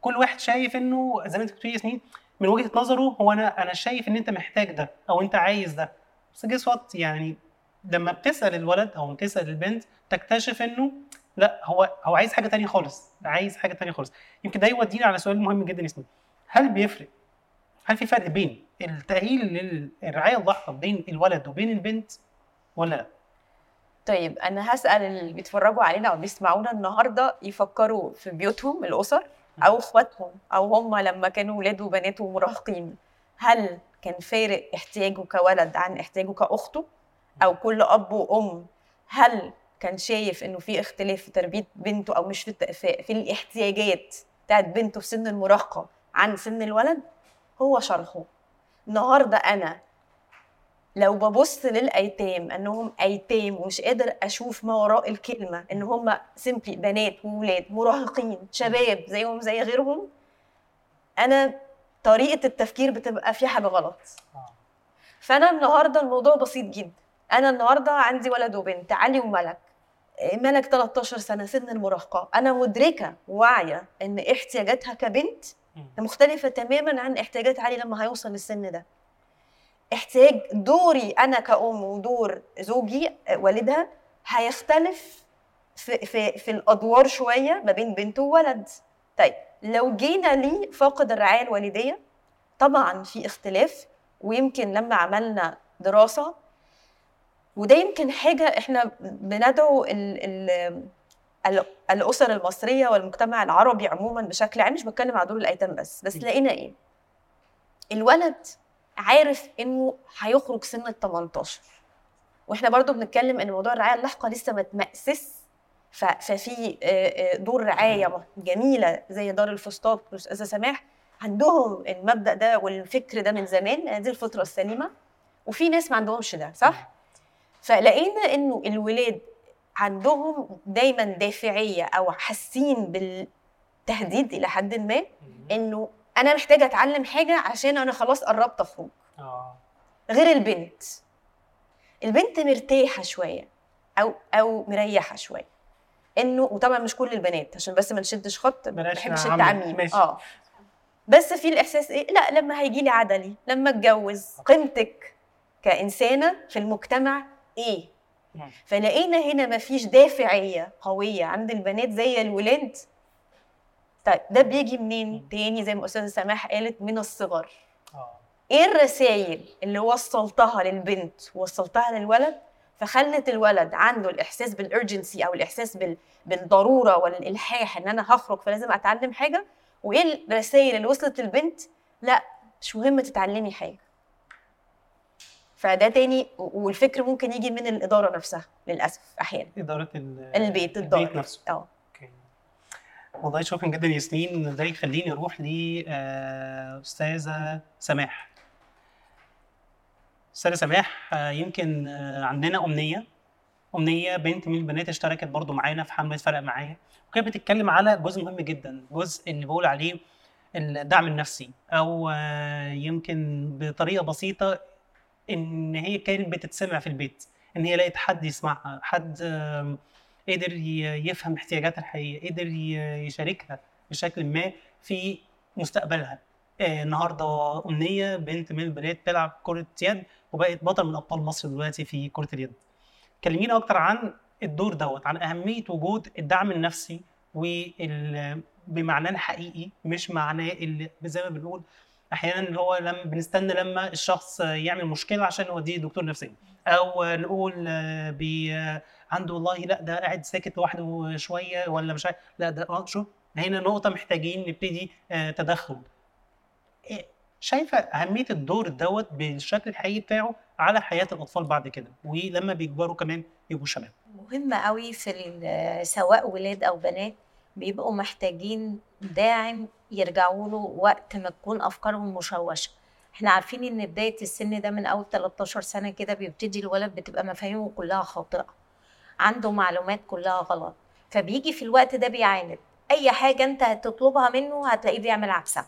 كل واحد شايف إنه زي ما أنت بتقولي يا ياسمين من وجهة نظره هو أنا أنا شايف إن أنت محتاج ده أو أنت عايز ده. بس جيس وات يعني لما بتسأل الولد أو بتسأل البنت تكتشف إنه لا هو هو عايز حاجة تانية خالص عايز حاجة تانية خالص. يمكن ده يودينا على سؤال مهم جدا اسمه هل بيفرق؟ هل في فرق بين التأهيل للرعاية الضحيه بين الولد وبين البنت ولا لا؟ طيب أنا هسأل اللي بيتفرجوا علينا أو بيسمعونا النهارده يفكروا في بيوتهم الأسر. أو أخواتهم أو هم لما كانوا ولاد وبنات ومراهقين هل كان فارق احتياجه كولد عن احتياجه كأخته أو كل أب وأم؟ هل كان شايف إنه في اختلاف في تربية بنته أو مش في, في الاحتياجات بتاعت بنته في سن المراهقة عن سن الولد؟ هو شرحه. النهارده أنا لو ببص للأيتام أنهم أيتام ومش قادر أشوف ما وراء الكلمة إن هم simply بنات وولاد مراهقين شباب زيهم زي غيرهم أنا طريقة التفكير بتبقى فيها حاجة غلط. فأنا النهارده الموضوع بسيط جدا أنا النهارده عندي ولد وبنت علي وملك ملك 13 سنة سن المراهقة أنا مدركة واعية إن احتياجاتها كبنت. مختلفة تماما عن احتياجات علي لما هيوصل للسن ده احتياج دوري أنا كأم ودور زوجي والدها هيختلف في في في الأدوار شوية ما بين بنت وولد. طيب لو جينا لي فاقد الرعاية الوالدية؟ طبعا في اختلاف ويمكن لما عملنا دراسة وده يمكن حاجة إحنا بندعو ال ال ال- الأسر المصرية والمجتمع العربي عموما بشكل عام مش بتكلم على دور الأيتام بس بس. لقينا إيه؟ الولد عارف إنه هيخرج سن ال 18 وإحنا برضو بنتكلم إن موضوع الرعاية اللاحقة لسه ما تمأسس ففي دور رعاية جميلة زي دار الفسطاط والاستاذه سماح عندهم المبدأ ده والفكر ده من زمان دي الفطره السليمة وفي ناس ما عندهمش ده صح؟ فلقينا إنه الولاد عندهم دايما دافعية أو حاسين بالتهديد إلى حد ما. إنه أنا محتاجة أتعلم حاجة عشان أنا خلاص قربت أخرج. آه. غير البنت. البنت مرتاحة شوية أو أو مريحة شوية. انه وطبعا مش كل البنات عشان بس ما نشدش خط ما بحبش. التعميم. آه. بس في الإحساس إيه؟ لا لما هيجي لي عدلي لما أتجوز. قيمتك كإنسانة في المجتمع إيه. فلقينا هنا مفيش دافعية قوية عند البنات زي الولاد طيب ده بيجي منين؟ تاني زي ما استاذه سماح قالت من الصغر. آه. إيه الرسائل اللي وصلتها للبنت؟ ووصلتها للولد؟ فخلت الولد عنده الإحساس بالارجنسي أو الإحساس بال... بالضرورة والإلحاح إن أنا هخرج فلازم أتعلم حاجة؟ وإيه الرسائل اللي وصلت للبنت؟ لأ مش مهم تتعلمي حاجة. فده تاني والفكر ممكن يجي من الإدارة نفسها للأسف أحيانا. إدارة ال- البيت الدار. البيت نفسه. آه. والله شكرا جدا ياسمين ده يخليني أروح لاستاذه سماح. أستاذة سماح آه، يمكن آه، عندنا أمنية. أمنية بنت من البنات اشتركت برضو معانا في حمله فرق معايا. وكانت بتتكلم على جزء مهم جدا جزء اللي بقول عليه الدعم النفسي. أو آه، يمكن بطريقة بسيطة إن هي كانت بتتسمع في البيت إن هي لقيت حد يسمعها حد قدر يفهم احتياجاتها الحقيقية قدر يشاركها بشكل ما في مستقبلها. آه، النهارده أمنية بنت من البنات تلعب كرة يد وبقت بطل من أبطال مصر دلوقتي في كرة اليد. كلمينا أكتر عن الدور دوت عن أهمية وجود الدعم النفسي بمعناه الحقيقي مش معناه اللي زي ما بنقول أحيانا اللي هو لما بنستنى لما الشخص يعمل مشكلة عشان نوديه دكتور نفسي أو نقول آه، بي عنده والله لا ده قاعد ساكت لوحده شوية ولا مش لا ده آه شوف هنا نقطة محتاجين نبتدي آه، تدخل. إيه، شايفة أهمية الدور دوت بالشكل الحقيقي بتاعه على حياة الأطفال بعد كده ولما بيكبروا كمان يبقوا شباب. مهم قوي في سواء ولاد أو بنات بيبقوا محتاجين داعم يرجعوا له وقت ما تكون أفكارهم مشوشة. إحنا عارفين إن بداية السن ده من أول 13 سنة كده بيبتدي الولد بتبقى مفاهيمه كلها خاطئة. عنده معلومات كلها غلط. فبيجي في الوقت ده بيعاند. أي حاجة أنت هتطلبها منه هتلاقيه بيعمل عكسها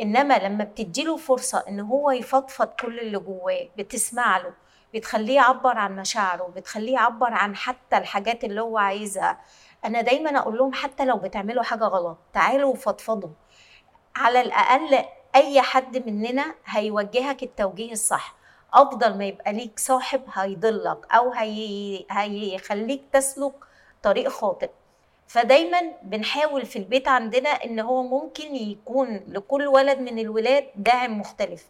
إنما لما بتديله فرصة إن هو يفضفض كل اللي جواه بتسمع له بتخليه يعبر عن مشاعره بتخليه يعبر عن حتى الحاجات اللي هو عايزها أنا دايما أقول لهم حتى لو بتعملوا حاجة غلط تعالوا وفضفضوا. على الأقل أي حد مننا هيوجهك التوجيه الصح. أفضل ما يبقى ليك صاحب هيضلك أو هي... هيخليك تسلك طريق خاطئ. فدايما بنحاول في البيت عندنا إن هو ممكن يكون لكل ولد من الولاد داعم مختلف.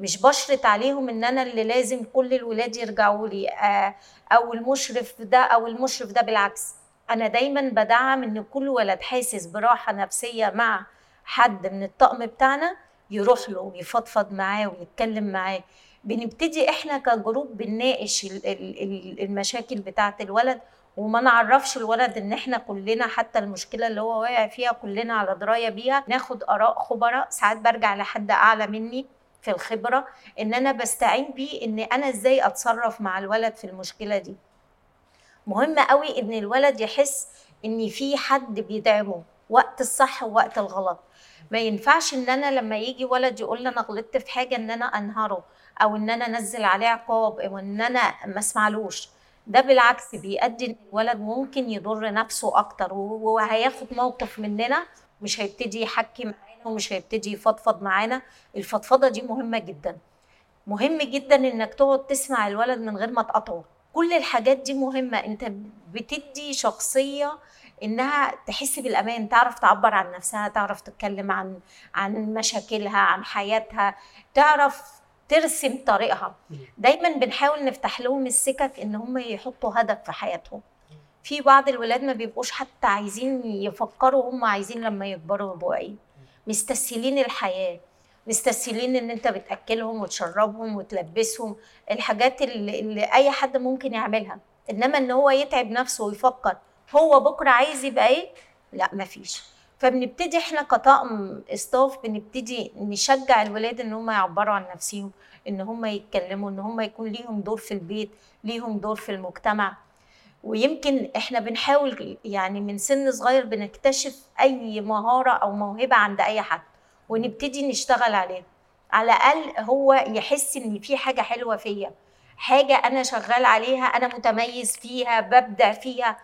مش بشرط عليهم إن أنا اللي لازم كل الولاد يرجعوا لي آه، أو المشرف ده أو المشرف ده بالعكس. أنا دايما بدعم إن كل ولد حاسس براحة نفسية مع حد من الطقم بتاعنا يروح له ويفضفض معاه ويتكلم معاه. بنبتدي إحنا كجروب بنناقش ال- ال- ال- المشاكل بتاعة الولد وما نعرفش الولد إن إحنا كلنا حتى المشكلة اللي هو واقع فيها كلنا على دراية بيها. ناخد آراء خبراء ساعات برجع لحد أعلى مني في الخبرة إن أنا بستعين بيه إن أنا إزاي أتصرف مع الولد في المشكلة دي. مهم قوي إن الولد يحس إن في حد بيدعمه وقت الصح ووقت الغلط. ما ينفعش إن أنا لما يجي ولد يقول لي أنا غلطت في حاجة إن أنا أنهره أو إن أنا أنزل عليه عقاب أو إن أنا ما أسمعلوش. ده بالعكس بيؤدي إن الولد ممكن يضر نفسه أكتر وهياخد موقف مننا مش هيبتدي يحكي معانا ومش هيبتدي يفضفض معانا. الفضفضة دي مهمة جدا. مهم جدا إنك تقعد تسمع الولد من غير ما تقاطعه. كل الحاجات دي مهمة. أنت بتدي شخصية إنها تحس بالأمان تعرف تعبر عن نفسها تعرف تتكلم عن عن مشاكلها عن حياتها تعرف ترسم طريقها. دايما بنحاول نفتح لهم السكك إن هم يحطوا هدف في حياتهم. في بعض الولاد ما بيبقوش حتى عايزين يفكروا هم عايزين لما يكبروا يبقوا إيه؟ مستسهلين الحياة مستسهلين إن أنت بتأكلهم وتشربهم وتلبسهم الحاجات اللي, اللي أي حد ممكن يعملها. إنما إن هو يتعب نفسه ويفكر هو بكرة عايز يبقى إيه؟ لا مفيش. فبنبتدي إحنا كطاقم استاف بنبتدي نشجع الولاد ان هم يعبروا عن نفسهم ان هم يتكلموا ان هم يكون ليهم دور في البيت ليهم دور في المجتمع. ويمكن إحنا بنحاول يعني من سن صغير بنكتشف أي مهارة أو موهبة عند أي حد ونبتدي نشتغل عليها. على الأقل هو يحس إن في حاجة حلوة فيا حاجة أنا شغال عليها أنا متميز فيها ببدع فيها.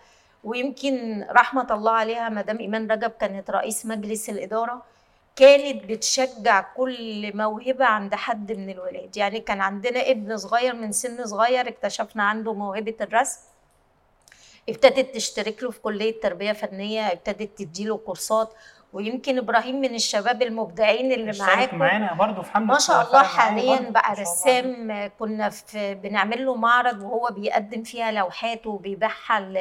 ويمكن رحمة الله عليها مدام إيمان رجب كانت رئيس مجلس الإدارة كانت بتشجع كل موهبة عند حد من الولاد. يعني كان عندنا ابن صغير من سن صغير اكتشفنا عنده موهبة الرسم. ابتدت تشترك له في كلية تربية فنية ابتدت تديله كورسات. ويمكن إبراهيم من الشباب المبدعين اللي معاكم معانا برضه في حملة ما شاء الله معايا حاليا. بقى. رسام كنا في بنعمل له معرض وهو بيقدم فيها لوحات وبيبيعها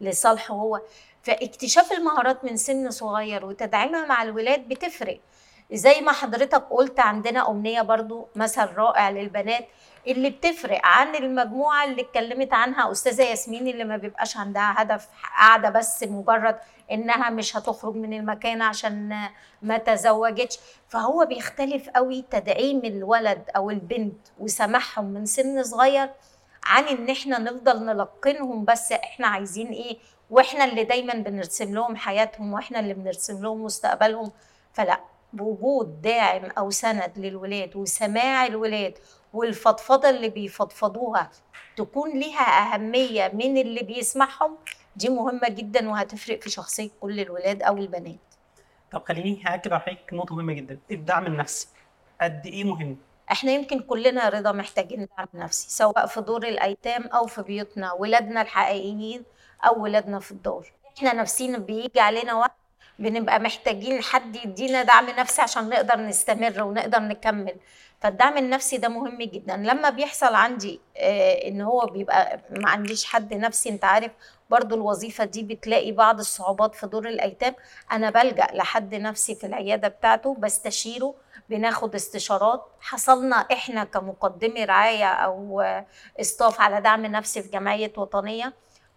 لصالحه هو فاكتشاف المهارات من سن صغير وتدعيمها مع الولاد بتفرق زي ما حضرتك قلت عندنا أمنية برضو مثل رائع للبنات اللي بتفرق عن المجموعة اللي اتكلمت عنها أستاذة ياسمين اللي ما بيبقاش عندها هدف قاعدة بس مجرد إنها مش هتخرج من المكان عشان ما تزوجتش. فهو بيختلف قوي تدعيم الولد أو البنت وسماحهم من سن صغير عن إن إحنا نفضل نلقنهم بس إحنا عايزين إيه؟ وإحنا اللي دايما بنرسم لهم حياتهم وإحنا اللي بنرسم لهم مستقبلهم. فلا بوجود داعم أو سند للولاد وسماع الولاد والفضفضة اللي بيفضفضوها تكون ليها أهمية من اللي بيسمعهم دي مهمة جدا وهتفرق في شخصية كل الولاد أو البنات. طب خليني هاكد على حضرتك نقطة مهمة جدا الدعم النفسي قد إيه مهم؟ إحنا يمكن كلنا رضا محتاجين دعم نفسي سواء في دور الأيتام أو في بيوتنا ولادنا الحقيقيين أو ولادنا في الدار. إحنا نفسينا بيجي علينا وقت بنبقى محتاجين حد يدينا دعم نفسي عشان نقدر نستمر ونقدر نكمل. فالدعم النفسي ده مهم جدا. لما بيحصل عندي آه إن هو بيبقى ما عنديش حد نفسي أنت عارف برضو الوظيفة دي بتلاقي بعض الصعوبات في دور الأيتام. أنا بلجأ لحد نفسي في العيادة بتاعته بستشيره بناخد استشارات. حصلنا إحنا كمقدمي رعاية أو استاف على دعم نفسي في جمعية وطنية.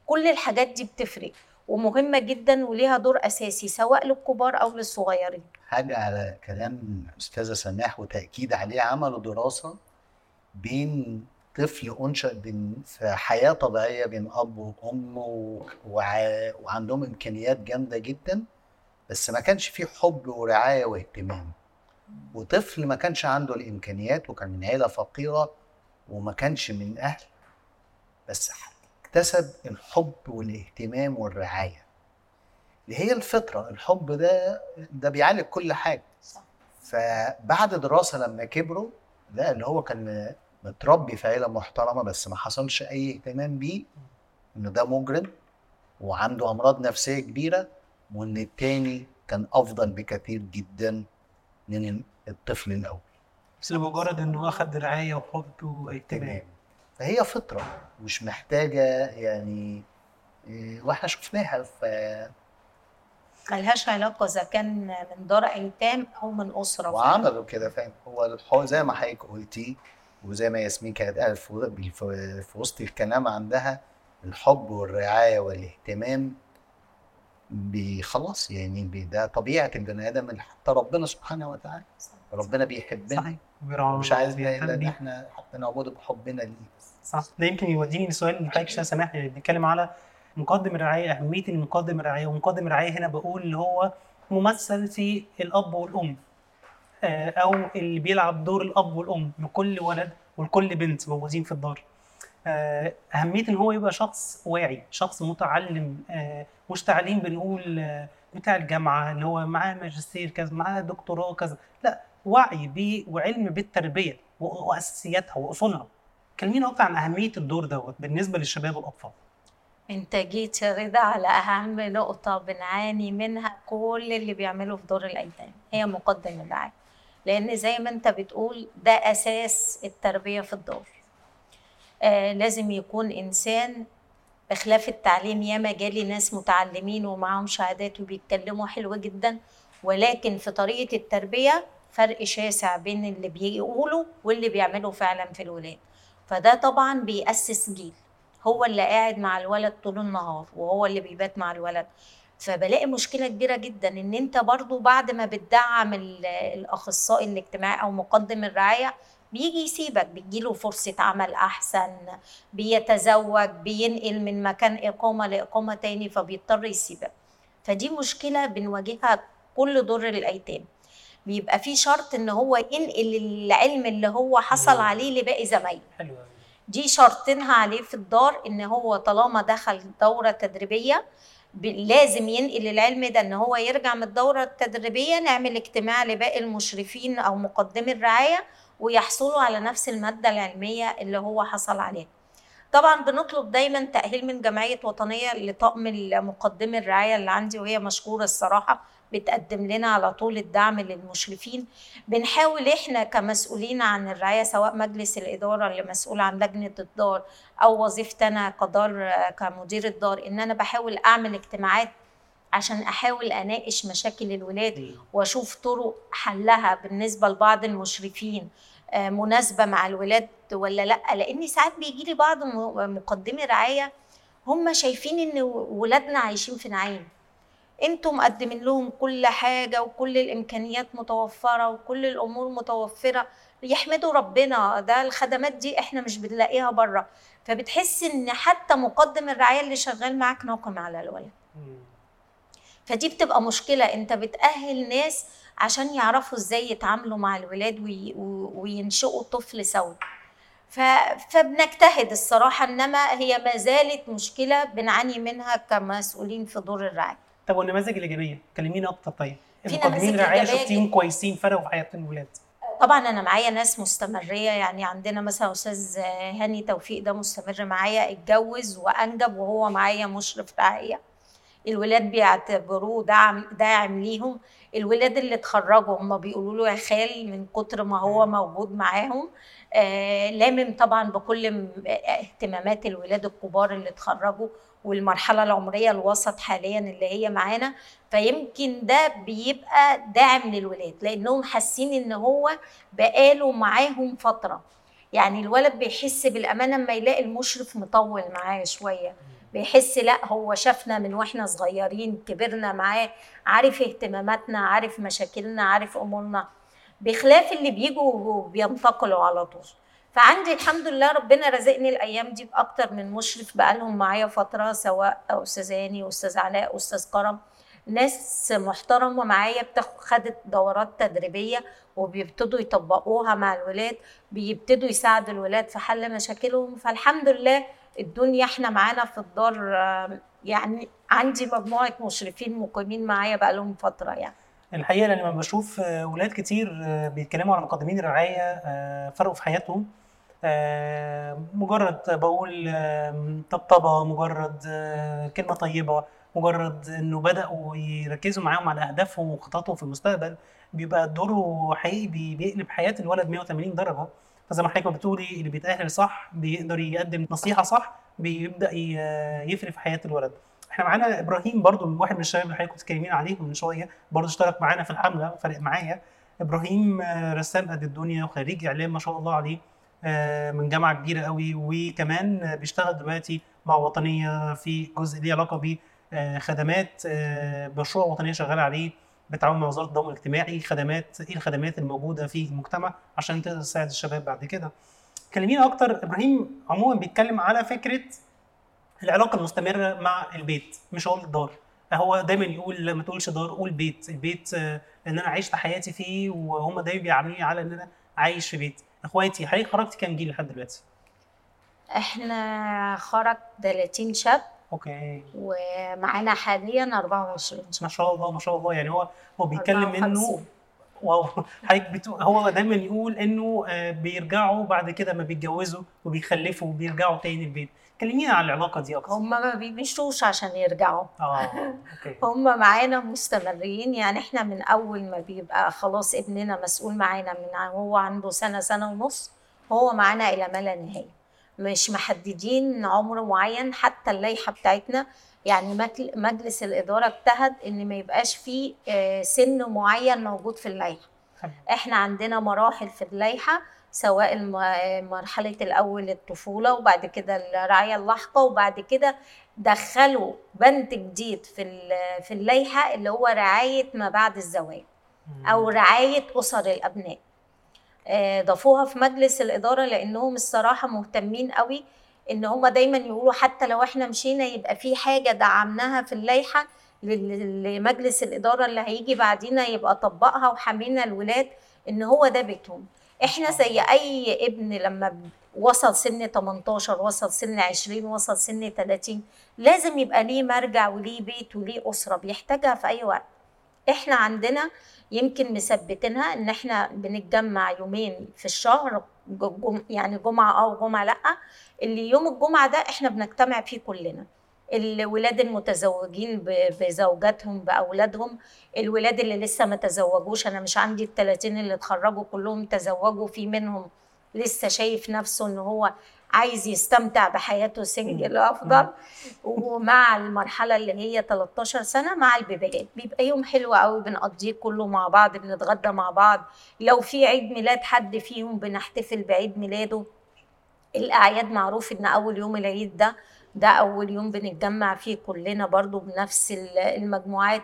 كل الحاجات دي بتفرق. ومهمة جدا وليها دور أساسي سواء للكبار أو للصغيرين. حاجة على كلام أستاذة سماح وتأكيد عليه عملوا دراسة بين طفل بين في حياة طبيعية بين أب وأم و... وع... وعندهم إمكانيات جامدة جدا بس ما كانش فيه حب ورعاية واهتمام. وطفل ما كانش عنده الإمكانيات وكان من عيلة فقيرة وما كانش من أهل بس اكتسب الحب والاهتمام والرعاية. اللي هي الفطرة الحب ده ده بيعالج كل حاجة. فبعد دراسة لما كبروا لا اللي هو كان متربي في عيلة محترمة بس ما حصلش أي اهتمام بيه إن ده مجرم وعنده أمراض نفسية كبيرة وإن التاني كان أفضل بكثير جدا من الطفل الأول. بس لمجرد إنه اخذ رعاية وحب وإهتمام. فهي فطرة مش محتاجة يعني إيه، وإحنا شفناها في ملهاش علاقة إذا كان من دار أيتام أو من أسرة. وعملوا كده فاهم؟ هو الحو زي ما حضرتك قلتي وزي ما ياسمين كانت قالت في وسط الكلام عندها الحب والرعاية والاهتمام بخلاص يعني ده طبيعة البني آدم اللي حتى ربنا سبحانه وتعالى. ربنا بيحبنا. صحيح وبيراعوا مش عايز إلا إن. إحنا حتى نعبده بحبنا ليه. صح. ده يمكن يوديني لسؤال اللي حضرتك شا سامح يعني بنتكلم على مقدم الرعاية أهمية المقدم الرعاية ومقدم الرعاية هنا بقول اللي هو ممثل في الأب والأم آه، أو اللي بيلعب دور الأب والأم لكل ولد ولكل بنت موجودين في الدار. آه، أهمية إن هو يبقى شخص واعي شخص متعلم آه، مش تعليم بنقول بتاع الجامعة اللي هو معاه ماجستير كذا معاه دكتوراه كذا. لا وعي وعلم بالتربية وأساسياتها وأصولها. كلمينا أكتر عن أهمية الدور دوت بالنسبة للشباب والأطفال؟ أنت جيت رضا على أهم نقطة بنعاني منها كل اللي بيعملوا في دور الأيتام. هي مقدم الرعاية لأن زي ما أنت بتقول ده أساس التربية في الدور. آه لازم يكون إنسان بخلاف التعليم ياما جالي ناس متعلمين ومعاهم شهادات وبيتكلموا حلو جدا ولكن في طريقة التربية فرق شاسع بين اللي بيقولوا واللي بيعملوا فعلا في الولاد. فده طبعا بيأسس جيل. هو اللي قاعد مع الولد طول النهار وهو اللي بيبات مع الولد. فبلاقي مشكلة كبيرة جدا إن أنت برضو بعد ما بتدعم ال- الأخصائي الاجتماعي أو مقدم الرعاية بيجي يسيبك بيجيله فرصة عمل أحسن بيتزوج بينقل من مكان إقامة لإقامة تاني فبيضطر يسيبك. فدي مشكلة بنواجهها كل دور الأيتام. بيبقى في شرط إن هو ينقل العلم اللي هو حصل مم. عليه لباقي زمايله حلو. دي شرطينها عليه في الدار إن هو طالما دخل دورة تدريبية لازم ينقل العلم ده إن هو يرجع من الدورة التدريبية نعمل اجتماع لباقي المشرفين أو مقدمي الرعاية ويحصلوا على نفس المادة العلمية اللي هو حصل عليها طبعا بنطلب دايما تأهيل من جمعية وطنية لطقم مقدمي الرعاية اللي عندي وهي مشكوره الصراحة بتقدم لنا على طول الدعم للمشرفين. بنحاول إحنا كمسؤولين عن الرعاية سواء مجلس الإدارة اللي مسؤول عن لجنة الدار أو وظيفتي أنا كدار كمدير الدار إن أنا بحاول أعمل اجتماعات عشان أحاول أناقش مشاكل الولاد وأشوف طرق حلها بالنسبة لبعض المشرفين آه، مناسبة مع الولاد ولا لأ. لأن ساعات بيجي لي بعض مقدمي رعاية هم شايفين إن ولادنا عايشين في نعيم. أنتوا مقدمين لهم كل حاجة وكل الإمكانيات متوفرة وكل الأمور متوفرة يحمدوا ربنا. ده الخدمات دي إحنا مش بنلاقيها بره. فبتحس إن حتى مقدم الرعاية اللي شغال معاك ناقم على الولد. فدي بتبقى مشكلة. انت بتأهل ناس عشان يعرفوا إزاي يتعاملوا مع الولاد وي... وينشئوا طفل سوي. ف... فبنجتهد الصراحة. انما هي ما زالت مشكلة بنعاني منها كمسؤولين في دور الرعاية. طب والنماذج الإيجابية؟ كلمينا أكتر طيب. المقدمين إيجابية شفتيهم. كويسين فرقوا في حياة الولاد. طبعا أنا معايا ناس مستمرية يعني عندنا مثلا أستاذ هاني توفيق ده مستمر معايا اتجوز وأنجب وهو معايا مشرف رعايه الولاد بيعتبروه داعم داعم ليهم. الولاد اللي اتخرجوا هم بيقولوا له يا خال من كتر ما هو موجود معاهم. آه لامم طبعا بكل اهتمامات الولاد الكبار اللي اتخرجوا. والمرحلة العمرية الوسط حاليا اللي هي معانا فيمكن ده بيبقى داعم للولاد لأنهم حاسين إن هو بقاله معاهم فترة. يعني الولد بيحس بالامان لما يلاقي المشرف مطول معاه شوية. بيحس لا هو شافنا من وإحنا صغيرين كبرنا معاه عارف اهتماماتنا عارف مشاكلنا عارف أمورنا. بخلاف اللي بيجوا وبينتقلوا على طول. فعندي الحمد لله ربنا رزقني الأيام دي بأكتر من مشرف بقالهم معايا فترة سواء أستاذ هاني أستاذ علاء أستاذ كرم. ناس محترمة معايا بتاخد خدت دورات تدريبية وبيبتدوا يطبقوها مع الولاد بيبتدوا يساعدوا الولاد في حل مشاكلهم. فالحمد لله الدنيا إحنا معانا في الدار يعني عندي مجموعة مشرفين مقيمين معايا بقالهم فترة يعني. الحقيقة لما بشوف ولاد كتير بيتكلموا عن مقدمين الرعاية آه، فرقوا في حياتهم. مجرد بقول آه، طبطبة مجرد آه، كلمة طيبة مجرد إنه بدأوا يركزوا معاهم على أهدافهم وخططهم في المستقبل بيبقى دوره حقيقي بي- بيقلب حياة الولد 180 درجة. فزي ما حضرتك بتقولي اللي بيتأهل صح بيقدر يقدم نصيحة صح بيبدأ يفرق في حياة الولد. إحنا معانا إبراهيم برضو واحد من الشباب اللي حضرتك كنت تكلمين عليهم من شوية برضو اشترك معانا في الحملة فرق معايا. إبراهيم آه، رسام قد الدنيا وخريج إعلام ما شاء الله عليه. آه، من جامعة كبيرة قوي وكمان بيشتغل دلوقتي مع وطنية في جزء ليه علاقة بخدمات مشروع وطنية شغال عليه بالتعاون مع وزارة الضمان الاجتماعي خدمات إيه الخدمات الموجودة في المجتمع عشان تقدر تساعد الشباب بعد كده. كلمينا أكتر إبراهيم عموما بيتكلم على فكرة العلاقة المستمرة مع البيت مش هقول الدار هو دايما يقول ما تقولش دار قول بيت. البيت آه، إن أنا عشت حياتي فيه وهم دايما بيعاملوني على إن أنا عايش في بيت. اخواتي حضرتك خرجتي كام جيل لحد دلوقتي؟ إحنا خرج 30 شاب. أوكي. ومعانا حاليا 24 ما شاء الله ما شاء الله. يعني هو هو بيتكلم إنه 54. Wow. حضرتك بتقول هو دايما يقول إنه آه، بيرجعوا بعد كده ما بيتجوزوا وبيخلفوا وبيرجعوا تاني البيت. كلمينا عن العلاقة دي أكتر. هم ما بيمشوش عشان يرجعوا. آه okay. *laughs* هم معانا مستمرين يعني إحنا من أول ما بيبقى خلاص ابننا مسؤول معانا من هو عنده سنة سنة ونص هو معانا إلى ما لا نهاية. مش محددين عمر معين حتى اللائحة بتاعتنا يعني مجل- مجلس الإدارة اجتهد إن ما يبقاش فيه آه، سن معين موجود في اللائحة. إحنا عندنا مراحل في اللائحة سواء مرحلة الأول الطفولة وبعد كده الرعاية اللاحقة وبعد كده دخلوا بند جديد في في اللائحة اللي هو رعاية ما بعد الزواج أو رعاية أسر الأبناء. آه، ضافوها في مجلس الإدارة لأنهم الصراحة مهتمين قوي إن هم دايما يقولوا حتى لو إحنا مشينا يبقى في حاجة دعمناها في اللائحة لل- لمجلس الإدارة اللي هيجي بعدينا يبقى طبقها وحمينا الولاد إن هو ده بيتهم. إحنا زي أي ابن لما وصل سن 18 وصل سن 20 وصل سن 30 لازم يبقى ليه مرجع وليه بيت وليه أسرة بيحتاجها في أي وقت. إحنا عندنا يمكن مثبتينها إن إحنا بنتجمع يومين في الشهر جم يعني جمعة آه وجمعة لأ اللي يوم الجمعة ده إحنا بنجتمع فيه كلنا. الولاد المتزوجين بزوجاتهم بأولادهم. الولاد اللي لسه ما تزوجوش أنا مش عندي ال 30 اللي اتخرجوا كلهم تزوجوا. في منهم لسه شايف نفسه إن هو عايز يستمتع بحياته سنجل أفضل. ومع المرحلة اللي هي 13 سنة مع البيبيات. بيبقى يوم حلو قوي بنقضيه كله مع بعض بنتغدى مع بعض. لو في عيد ميلاد حد فيهم بنحتفل بعيد ميلاده. الأعياد معروف إن أول يوم العيد ده ده أول يوم بنتجمع فيه كلنا برضو بنفس ال- المجموعات.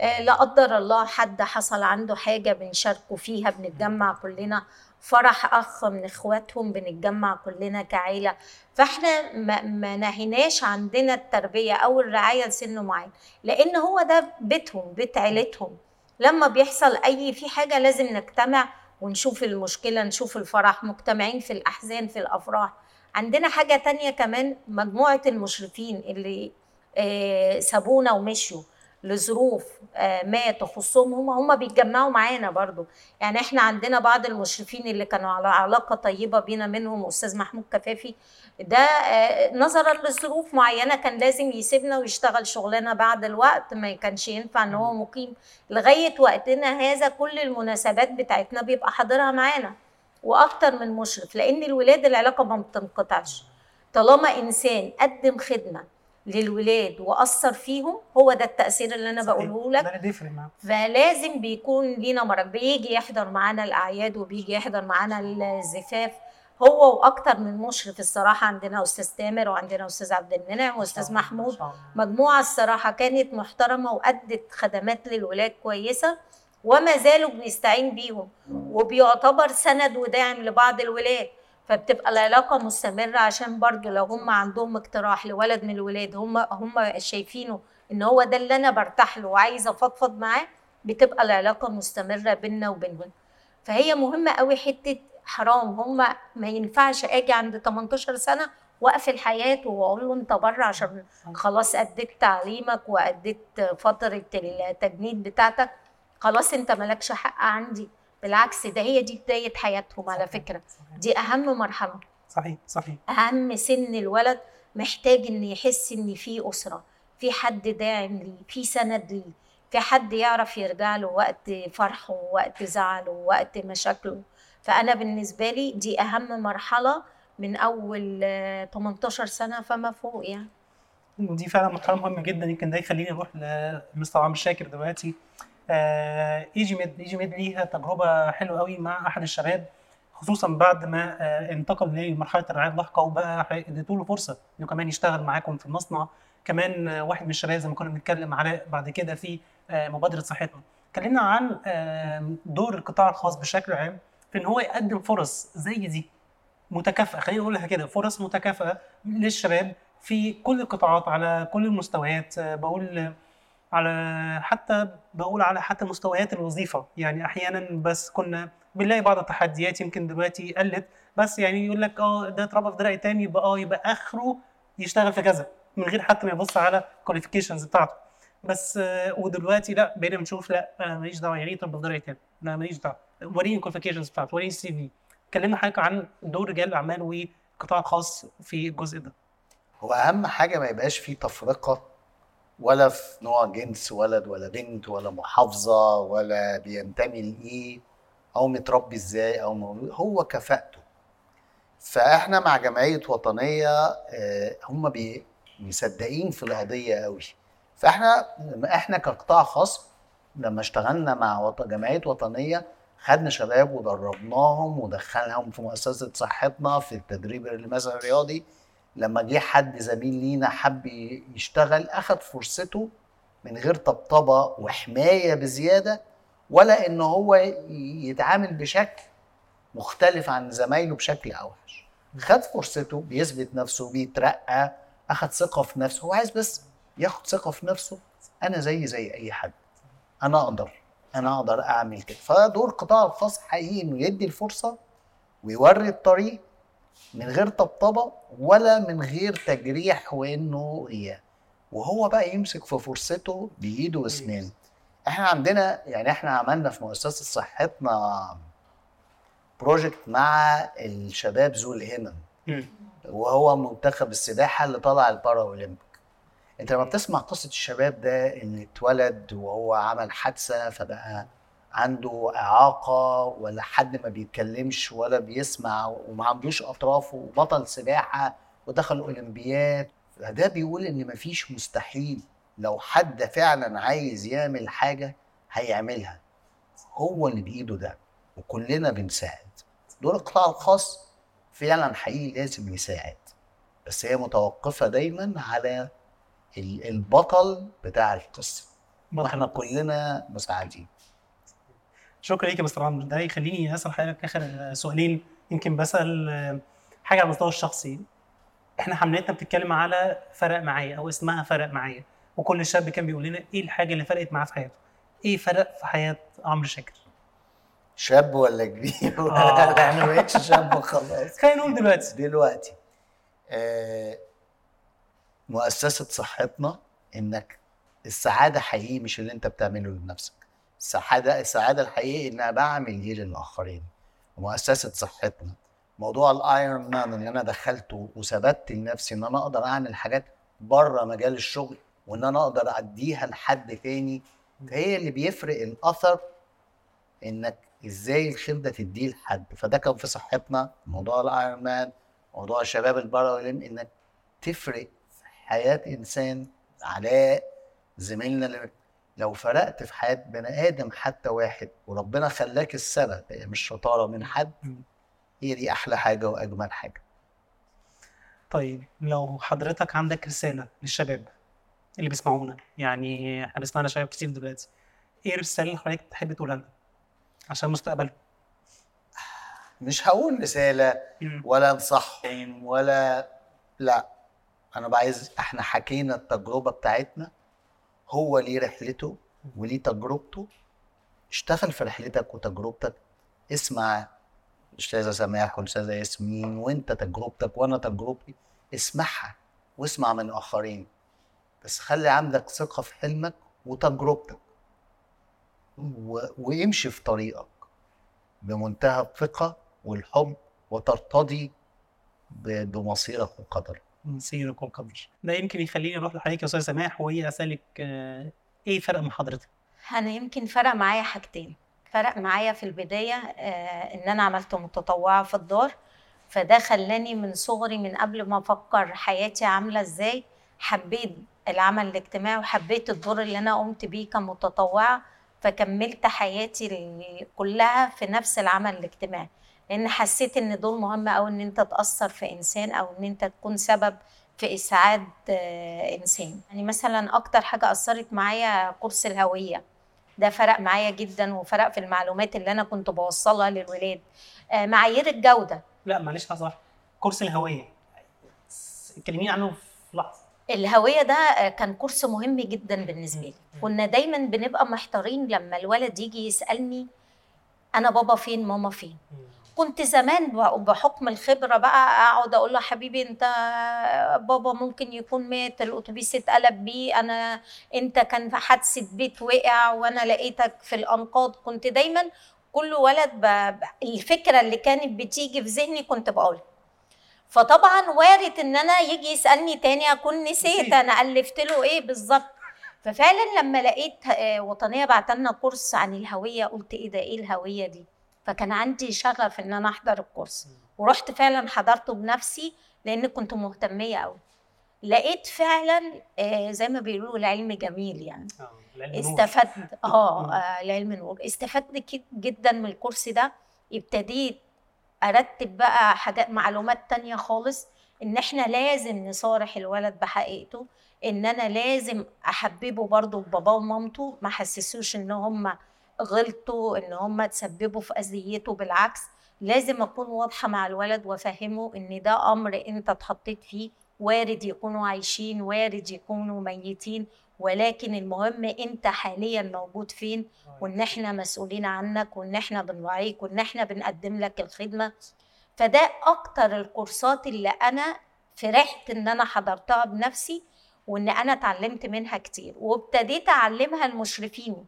آه، لا قدر الله حد حصل عنده حاجة بنشاركه فيها بنتجمع كلنا. فرح أخ من إخواتهم بنتجمع كلنا كعيلة. فإحنا ما, ما نهيناش عندنا التربية أو الرعاية لسن معين لأن هو ده بيتهم بيت عيلتهم. لما بيحصل أي في حاجة لازم نجتمع ونشوف المشكلة نشوف الفرح مجتمعين في الأحزان في الأفراح. عندنا حاجة تانية كمان مجموعة المشرفين اللي آه، سابونا ومشوا لظروف آه، ما تخصهم هم هم بيتجمعوا معانا برضو. يعني إحنا عندنا بعض المشرفين اللي كانوا على علاقة طيبة بينا منهم أستاذ محمود كفافي. ده آه، نظرا لظروف معينة كان لازم يسيبنا ويشتغل شغلانه بعد الوقت ما كانش ينفع إن هو مقيم. لغاية وقتنا هذا كل المناسبات بتاعتنا بيبقى حاضرها معانا. وأكتر من مشرف لأن الولاد العلاقة ما بتنقطعش. طالما إنسان قدم خدمة للولاد وأثر فيهم هو ده التأثير اللي أنا. بقوله لك. فلازم بيكون لينا مرض. بيجي يحضر معانا الأعياد وبيجي يحضر معانا الزفاف. هو وأكتر من مشرف الصراحة عندنا أستاذ تامر وعندنا أستاذ عبد المنعم وأستاذ محمود. مجموعة الصراحة كانت محترمة وأدت خدمات للولاد كويسة. وما زالوا بنستعين بيهم وبيعتبر سند وداعم لبعض الولاد. فبتبقى العلاقة مستمرة عشان برضو لو هم عندهم اقتراح لولد من الولاد هم هم شايفينه إن هو ده اللي أنا برتاح له وعايزة أفضفض معاه بتبقى العلاقة مستمرة بيننا وبينهم. فهي مهمة قوي حتة حرام. هم ما ينفعش آجي عند 18 سنة وأقفل حياته وأقول له أنت بره عشان خلاص أديت تعليمك وأديت فترة التجنيد بتاعتك. خلاص انت مالكش حق عندي. بالعكس ده هي دي بداية حياتهم على صحيح. دي أهم مرحلة. صحيح صحيح. أهم سن الولد محتاج إن يحس إن في أسرة في حد داعم ليه في سند ليه في حد يعرف يرجع له وقت فرحه ووقت زعله ووقت مشاكله. فأنا بالنسبة لي دي أهم مرحلة من آه، 18 سنة فما فوق يعني. دي فعلا مرحلة مهمة جدا يمكن ده يخليني أروح لمستر عمرو شاكر دلوقتي. آه، إيجي ميد إيجي ميد ليها تجربة حلوة قوي مع أحد الشباب خصوصا بعد ما آه، انتقل لمرحلة الرعاية اللاحقة وبقى اديتوا له فرصة إنه كمان يشتغل معاكم في المصنع. كمان آه، واحد من الشباب زي ما كنا بنتكلم علاء بعد كده في آه، مبادرة صحتنا. اتكلمنا عن آه، دور القطاع الخاص بشكل عام في إن هو يقدم فرص زي دي متكافئة. خلينا نقولها كده فرص متكافئة للشباب في كل القطاعات على كل المستويات. آه، بقول على حتى بقول على حتى مستويات الوظيفة. يعني أحيانا بس كنا بنلاقي بعض التحديات يمكن دلوقتي قلت بس يعني يقول لك آه ده اتربى في درع تاني يبقى آه يبقى آخره يشتغل في كذا من غير حتى ما يبص على ال qualifications بتاعته. بس آه، ودلوقتي لا بقينا بنشوف لا أنا ماليش دعوة يعني إيه اتربى في دار أيتام. لا ماليش دعوة. وريني ال qualifications بتاعته وريني ال CV كلمنا حضرتك عن دور رجال الأعمال والقطاع الخاص في الجزء ده. هو أهم حاجة ما يبقاش فيه تفرقة ولا في نوع جنس ولد ولا بنت ولا محافظة ولا بينتمي لإيه أو متربي إزاي أو مولود هو كفاءته. فإحنا مع جمعية وطنية آه، هم مصدقين في القضية قوي فإحنا إحنا كقطاع خاص لما اشتغلنا مع وط- جمعية وطنية خدنا شباب ودربناهم ودخلهم في مؤسسة صحتنا في التدريب مثلا الرياضي لما جه حد زميل لينا حب يشتغل أخد فرصته من غير طبطبة وحماية بزيادة ولا إن هو يتعامل بشكل مختلف عن زمايله بشكل أوحش. خد فرصته بيثبت نفسه بيترقى أخد ثقة في نفسه. هو عايز بس ياخد ثقة في نفسه. أنا زي زي أي حد. أنا أقدر أنا أقدر أعمل كده. فدور القطاع الخاص حقيقي إنه يدي الفرصة ويوري الطريق من غير طبطبة ولا من غير تجريح وإنه إيه وهو بقى يمسك في فرصته بإيده واسنانه إحنا عندنا يعني إحنا عملنا في مؤسسة صحتنا بروجكت مع الشباب ذو الهمم. وهو منتخب السباحة اللي طلع البارا اولمبيك أنت لما بتسمع قصة الشباب ده إن اتولد وهو عمل حادثة فبقى عنده إعاقة ولا حد ما بيتكلمش ولا بيسمع وما عندوش أطراف وبطل سباحة ودخل أولمبياد. فده بيقول إن مفيش مستحيل لو حد فعلا عايز يعمل حاجة هيعملها. هو اللي بإيده ده وكلنا بنساعد. دور القطاع الخاص فعلا حقيقي لازم يساعد. بس هي متوقفة دايما على ال- البطل بتاع القصة وإحنا كلنا مساعدين. شكرا ليك يا مستر عمرو. ده يخليني أسأل حضرتك آخر سؤالين. يمكن بسأل آه، حاجة على المستوى الشخصي. إحنا حملتنا بتتكلم على فرق معايا أو اسمها فرق معايا. وكل شاب كان بيقول لنا إيه الحاجة اللي فرقت معاه في حياته؟ إيه فرق في حياة عمرو شاكر؟ شاب ولا كبير؟ آه. *laughs* أنا ما بقتش شاب خلاص خلينا نقول دلوقتي. دلوقتي. آه، مؤسسة صحتنا إنك السعادة حقيقي مش اللي أنت بتعمله لنفسك. السعادة السعادة الحقيقي إن أنا بعمل دي للاخرين مؤسسة صحتنا. موضوع ال Ironman اللي أنا دخلته وثبت لنفسي إن أنا أقدر أعمل حاجات بره مجال الشغل وإن أنا أقدر اديها لحد تاني هي اللي بيفرق الأثر إنك إزاي الخير ده تديه لحد. فده كان في صحتنا موضوع ال Ironman موضوع الشباب البره إنك تفرق في حياة إنسان علاء زميلنا اللي لو فرقت في حياة بني آدم حتى واحد وربنا خلاك السبب هي مش شطارة من حد هي دي أحلى حاجة وأجمل حاجة. طيب لو حضرتك عندك رسالة للشباب اللي بيسمعونا يعني إحنا بنسمعنا شباب كتير دلوقتي إيه الرسالة اللي حضرتك تحب تقولها لنا عشان مستقبلهم؟ مش هقول رسالة ولا انصحهم ولا لا. أنا عايز إحنا حكينا التجربة بتاعتنا هو ليه رحلته وليه تجربته. اشتغل في رحلتك وتجربتك. اسمع أستاذة سماح والأستاذة ياسمين وأنت تجربتك وأنا تجربتي. اسمعها واسمع من آخرين. بس خلي عندك ثقة في حلمك وتجربتك. و... وامشي في طريقك بمنتهى الثقة والحب وترتضي. بمصيرك وقدرك. مصيرك والقدر ده يمكن يخليني أروح لحضرتك يا أستاذ سماح وهي اسالك آه، إيه فرق من حضرتك؟ أنا يمكن فرق معايا حاجتين. فرق معايا في البداية آه، إن أنا عملت متطوعة في الدار فده خلاني من صغري من قبل ما أفكر حياتي عاملة إزاي حبيت العمل الاجتماعي وحبيت الدور اللي أنا قمت بيه كمتطوعة فكملت حياتي كلها في نفس العمل الاجتماعي. لأن حسيت إن دول مهم قوي إن أنت تأثر في إنسان أو إن أنت تكون سبب في إسعاد آه، إنسان. يعني مثلا أكتر حاجة أثرت معايا كورس الهوية. ده فرق معايا جدا وفرق في المعلومات اللي أنا كنت بوصلها للولاد. آه، معايير الجودة. لا معلش واحدة كورس الهوية. كلميني عنه في لحظة. الهوية ده آه، كان كورس مهم جدا بالنسبة لي. كنا دايما بنبقى محتارين لما الولد يجي يسألني أنا بابا فين ماما فين؟ كنت زمان بحكم الخبرة بقى أقعد أقول له حبيبي أنت بابا ممكن يكون مات الأتوبيس اتقلب بيه أنا أنت كان في حادثة بيت وقع وأنا لقيتك في الأنقاض. كنت دايما كل ولد ب... الفكرة اللي كانت بتيجي في ذهني كنت بقولها. فطبعا وارد إن أنا يجي يسألني تاني أكون نسيت نسيت. أنا ألفت له إيه بالظبط. ففعلا لما لقيت آه، وطنية بعت لنا كورس عن الهوية قلت إيه ده إيه الهوية دي؟ فكان عندي شغف إن أنا أحضر الكورس. ورحت فعلا حضرته بنفسي لأن كنت مهتمية قوي لقيت فعلا آه، زي ما بيقولوا العلم جميل يعني. العلم. استفدت. آه. آه، العلم نور. استفدت *laughs* كت- جدا من الكورس ده. ابتديت أرتب بقى حاجات معلومات تانية خالص إن إحنا لازم نصارح الولد بحقيقته إن أنا لازم أحببه برضه بباباه ومامته. ما حسسوش إن هم غلطوا إن هم تسببوا في أذيته بالعكس لازم أكون واضحة مع الولد وأفهمه إن ده أمر أنت اتحطيت فيه وارد يكونوا عايشين وارد يكونوا ميتين ولكن المهم أنت حاليا موجود فين وإن إحنا مسؤولين عنك وإن إحنا بنراعيك وإن إحنا بنقدم لك الخدمة. فده أكتر الكورسات اللي أنا فرحت إن أنا حضرتها بنفسي وإن أنا اتعلمت منها كتير وابتديت أعلمها المشرفين.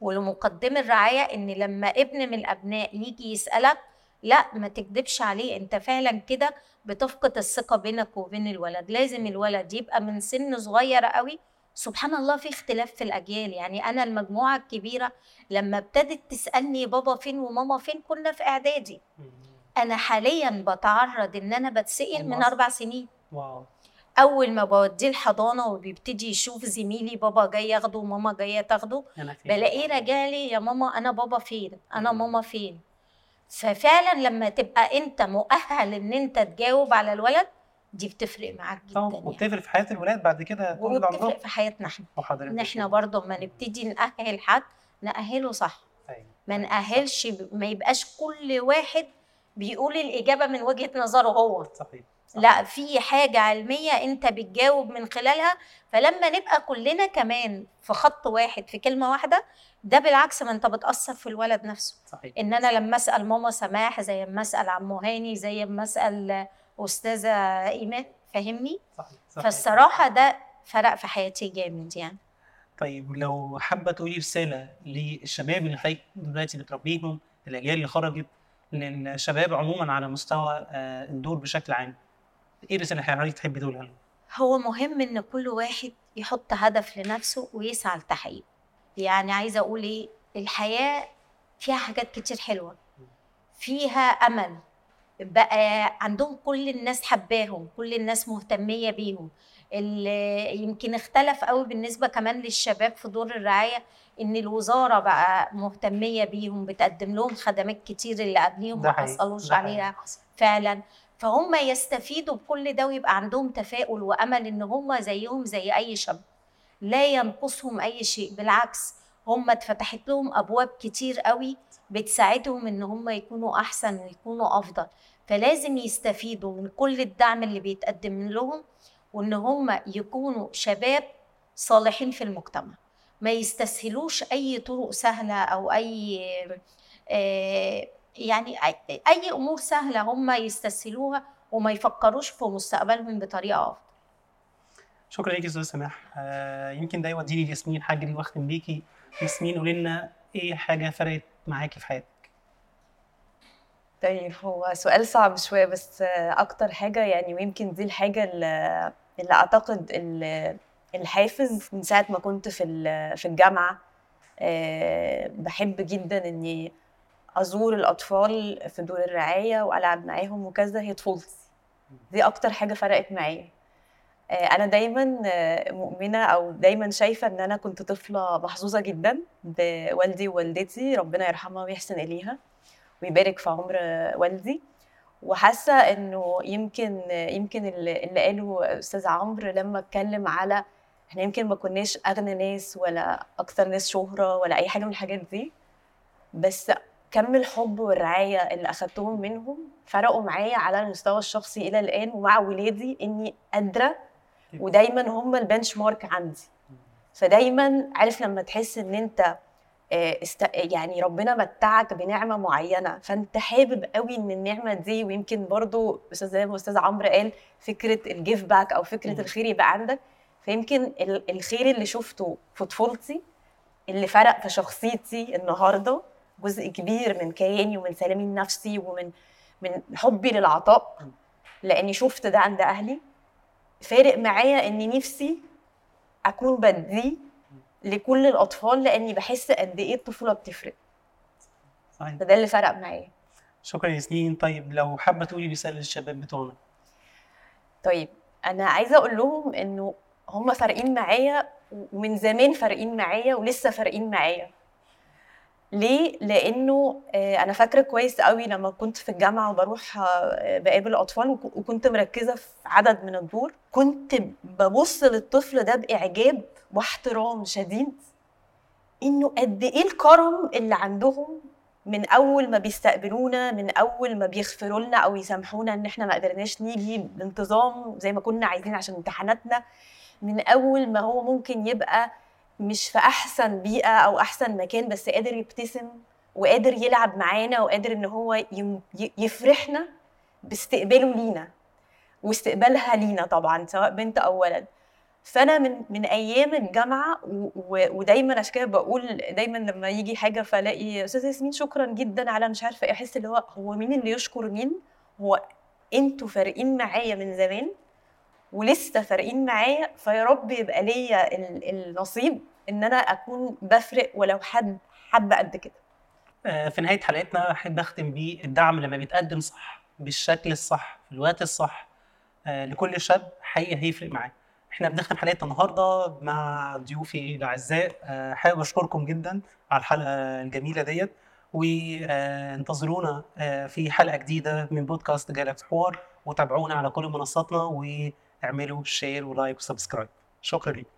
ولمقدم الرعاية إن لما ابن من الأبناء يجي يسألك لا ما تكدبش عليه. أنت فعلا كده بتفقد الثقة بينك وبين الولد. لازم الولد يبقى من سن صغير قوي. سبحان الله في اختلاف في الأجيال. يعني أنا المجموعة الكبيرة لما ابتدت تسألني بابا فين وماما فين كنا في إعدادي. أنا حاليا بتعرض إن أنا بتسال من. أربع سنين. واو. أول ما بوديه الحضانة وبيبتدي يشوف زميلي بابا جاي ياخده وماما جاية تاخده. بلاقيه راجعلي يا ماما أنا بابا فين؟ أنا. ماما فين؟ ففعلا لما تبقى أنت مؤهل إن أنت تجاوب على الولد دي بتفرق معاك جدا طبعا يعني. وبتفرق في حياة الولاد بعد كده وبتفرق في حياتنا. إحنا إن إحنا برضه ما نبتدي نأهل حد نأهله صح. أيوة. ما أيوة. نأهلش ب- ما يبقاش كل واحد بيقول الإجابة من وجهة نظره هو. صحيح. صح. لا في حاجة علمية أنت بتجاوب من خلالها فلما نبقى كلنا كمان في خط واحد في كلمة واحدة ده بالعكس ما أنت بتأثر في الولد نفسه. صحيح. إن أنا لما أسأل ماما سماح زي ما أسأل عمو هاني زي ما أسأل أستاذة إيمان فاهمني؟ صحيح صحيح. فالصراحة ده فرق في حياتي جامد يعني. طيب لو حابة تقولي رسالة للشباب اللي حضرتك دلوقتي بتربيهم الاجيال اللي خرجت للشباب عموما على مستوى آه، الدور بشكل عام. إيه الرساله اللي حضرتك تحبي تقولها؟ هو مهم إن كل واحد يحط هدف لنفسه ويسعى لتحقيقه. يعني عايزة أقول إيه؟ الحياة فيها حاجات كتير حلوة. فيها أمل. بقى عندهم كل الناس حباهم كل الناس مهتمية بيهم. اللي يمكن اختلف قوي بالنسبة كمان للشباب في دور الرعاية إن الوزارة بقى مهتمية بيهم بتقدم لهم خدمات كتير اللي قبليهم ما حصلوش. عليها فعلا. فهم يستفيدوا بكل ده ويبقى عندهم تفاؤل وأمل إن هم زيهم زي أي شاب. لا ينقصهم أي شيء بالعكس هم اتفتحت لهم أبواب كتير قوي بتساعدهم إن هم يكونوا أحسن ويكونوا أفضل. فلازم يستفيدوا من كل الدعم اللي بيتقدم لهم وإن هم يكونوا شباب صالحين في المجتمع. ما يستسهلوش أي طرق سهلة أو أي آه، يعني أي- أي أمور سهلة هم يستسهلوها وما يفكروش في مستقبلهم بطريقة أفضل. شكرا ليكي أستاذ سماح. آه يمكن ده يوديني لياسمين حجري واختم بيكي ياسمين قولي لنا إيه حاجة فرقت معاكي في حياتك؟ طيب هو سؤال صعب شوية بس أكتر حاجة يعني ويمكن دي الحاجة اللي اللي أعتقد ال- الحافز من ساعة ما كنت في ال- في الجامعة. آه، بحب جدا إني أزور الأطفال في دور الرعاية وألعب معاهم وكذا هي طفولتي. دي أكتر حاجة فرقت معايا. آه، أنا دايما آه، مؤمنة أو دايما شايفة إن أنا كنت طفلة محظوظة جدا بوالدي ووالدتي ربنا يرحمها ويحسن إليها ويبارك في عمر والدي. وحاسة إنه يمكن يمكن اللي قاله أستاذ عمرو لما اتكلم على إحنا يمكن ما كناش أغنى ناس ولا أكتر ناس شهرة ولا أي حاجة من الحاجات دي. بس كم الحب والرعاية اللي أخدتهم منهم فرقوا معايا على المستوى الشخصي إلى الآن ومع ولادي إني قادرة ودايما هم ال benchmark عندي. فدايما عارف لما تحس إن أنت آه، است... يعني ربنا متعك بنعمة معينة فأنت حابب قوي إن النعمة دي ويمكن برضو أستاذ زي ما أستاذ عمرو قال فكرة ال give back أو فكرة. الخير يبقى عندك. فيمكن ال- الخير اللي شفته في طفولتي اللي فرق في شخصيتي النهارده جزء كبير من كياني ومن سلامي النفسي ومن من حبي للعطاء. لأني شفت ده عند أهلي. فارق معايا إني نفسي أكون بديه لكل الأطفال لأني بحس قد إيه الطفولة بتفرق. صحيح. فده اللي فرق معايا. شكرا ياسمين. طيب لو حابة تقولي رساله للشباب بتوعنا. طيب أنا عايزة أقول لهم إنه هم فارقين معايا ومن زمان فارقين معايا ولسه فارقين معايا. ليه؟ لأنه آه، أنا فاكرة كويس قوي لما كنت في الجامعة وبروح آه، بقابل اطفال وك- وكنت مركزة في عدد من الدور كنت ببص للطفل ده بإعجاب واحترام شديد إنه قد إيه الكرم اللي عندهم من أول ما بيستقبلونا من أول ما بيغفروا لنا أو يسامحونا إن إحنا ما قدرناش نيجي بانتظام زي ما كنا عايزين عشان امتحاناتنا من أول ما هو ممكن يبقى مش في أحسن بيئة أو أحسن مكان بس قادر يبتسم وقادر يلعب معانا وقادر إن هو يفرحنا باستقباله لينا واستقبالها لينا طبعا سواء بنت أو ولد. فأنا من من أيام الجامعة ودايما عشان كده بقول دايما لما يجي حاجة فألاقي استاذه ياسمين شكرا جدا على مش عارفة إيه أحس اللي هو هو مين اللي يشكر مين؟ هو أنتوا فارقين معايا من زمان. ولسه فارقين معايا فيا رب يبقى ليا ال- النصيب إن أنا أكون بفرق ولو حد حبه قد كده. آه، في نهاية حلقتنا أحب أختم بالدعم لما بيتقدم صح بالشكل الصح في الوقت الصح آه، لكل شاب حقيقي هيفرق معاه. إحنا بنختم حلقتنا النهارده مع ضيوفي الأعزاء. آه، حابب أشكركم جدا على الحلقة الجميلة ديت وانتظرونا في حلقة جديدة من بودكاست جالكس حوار وتابعونا على كل منصاتنا واعملوا share و like و subscribe شكرا لكم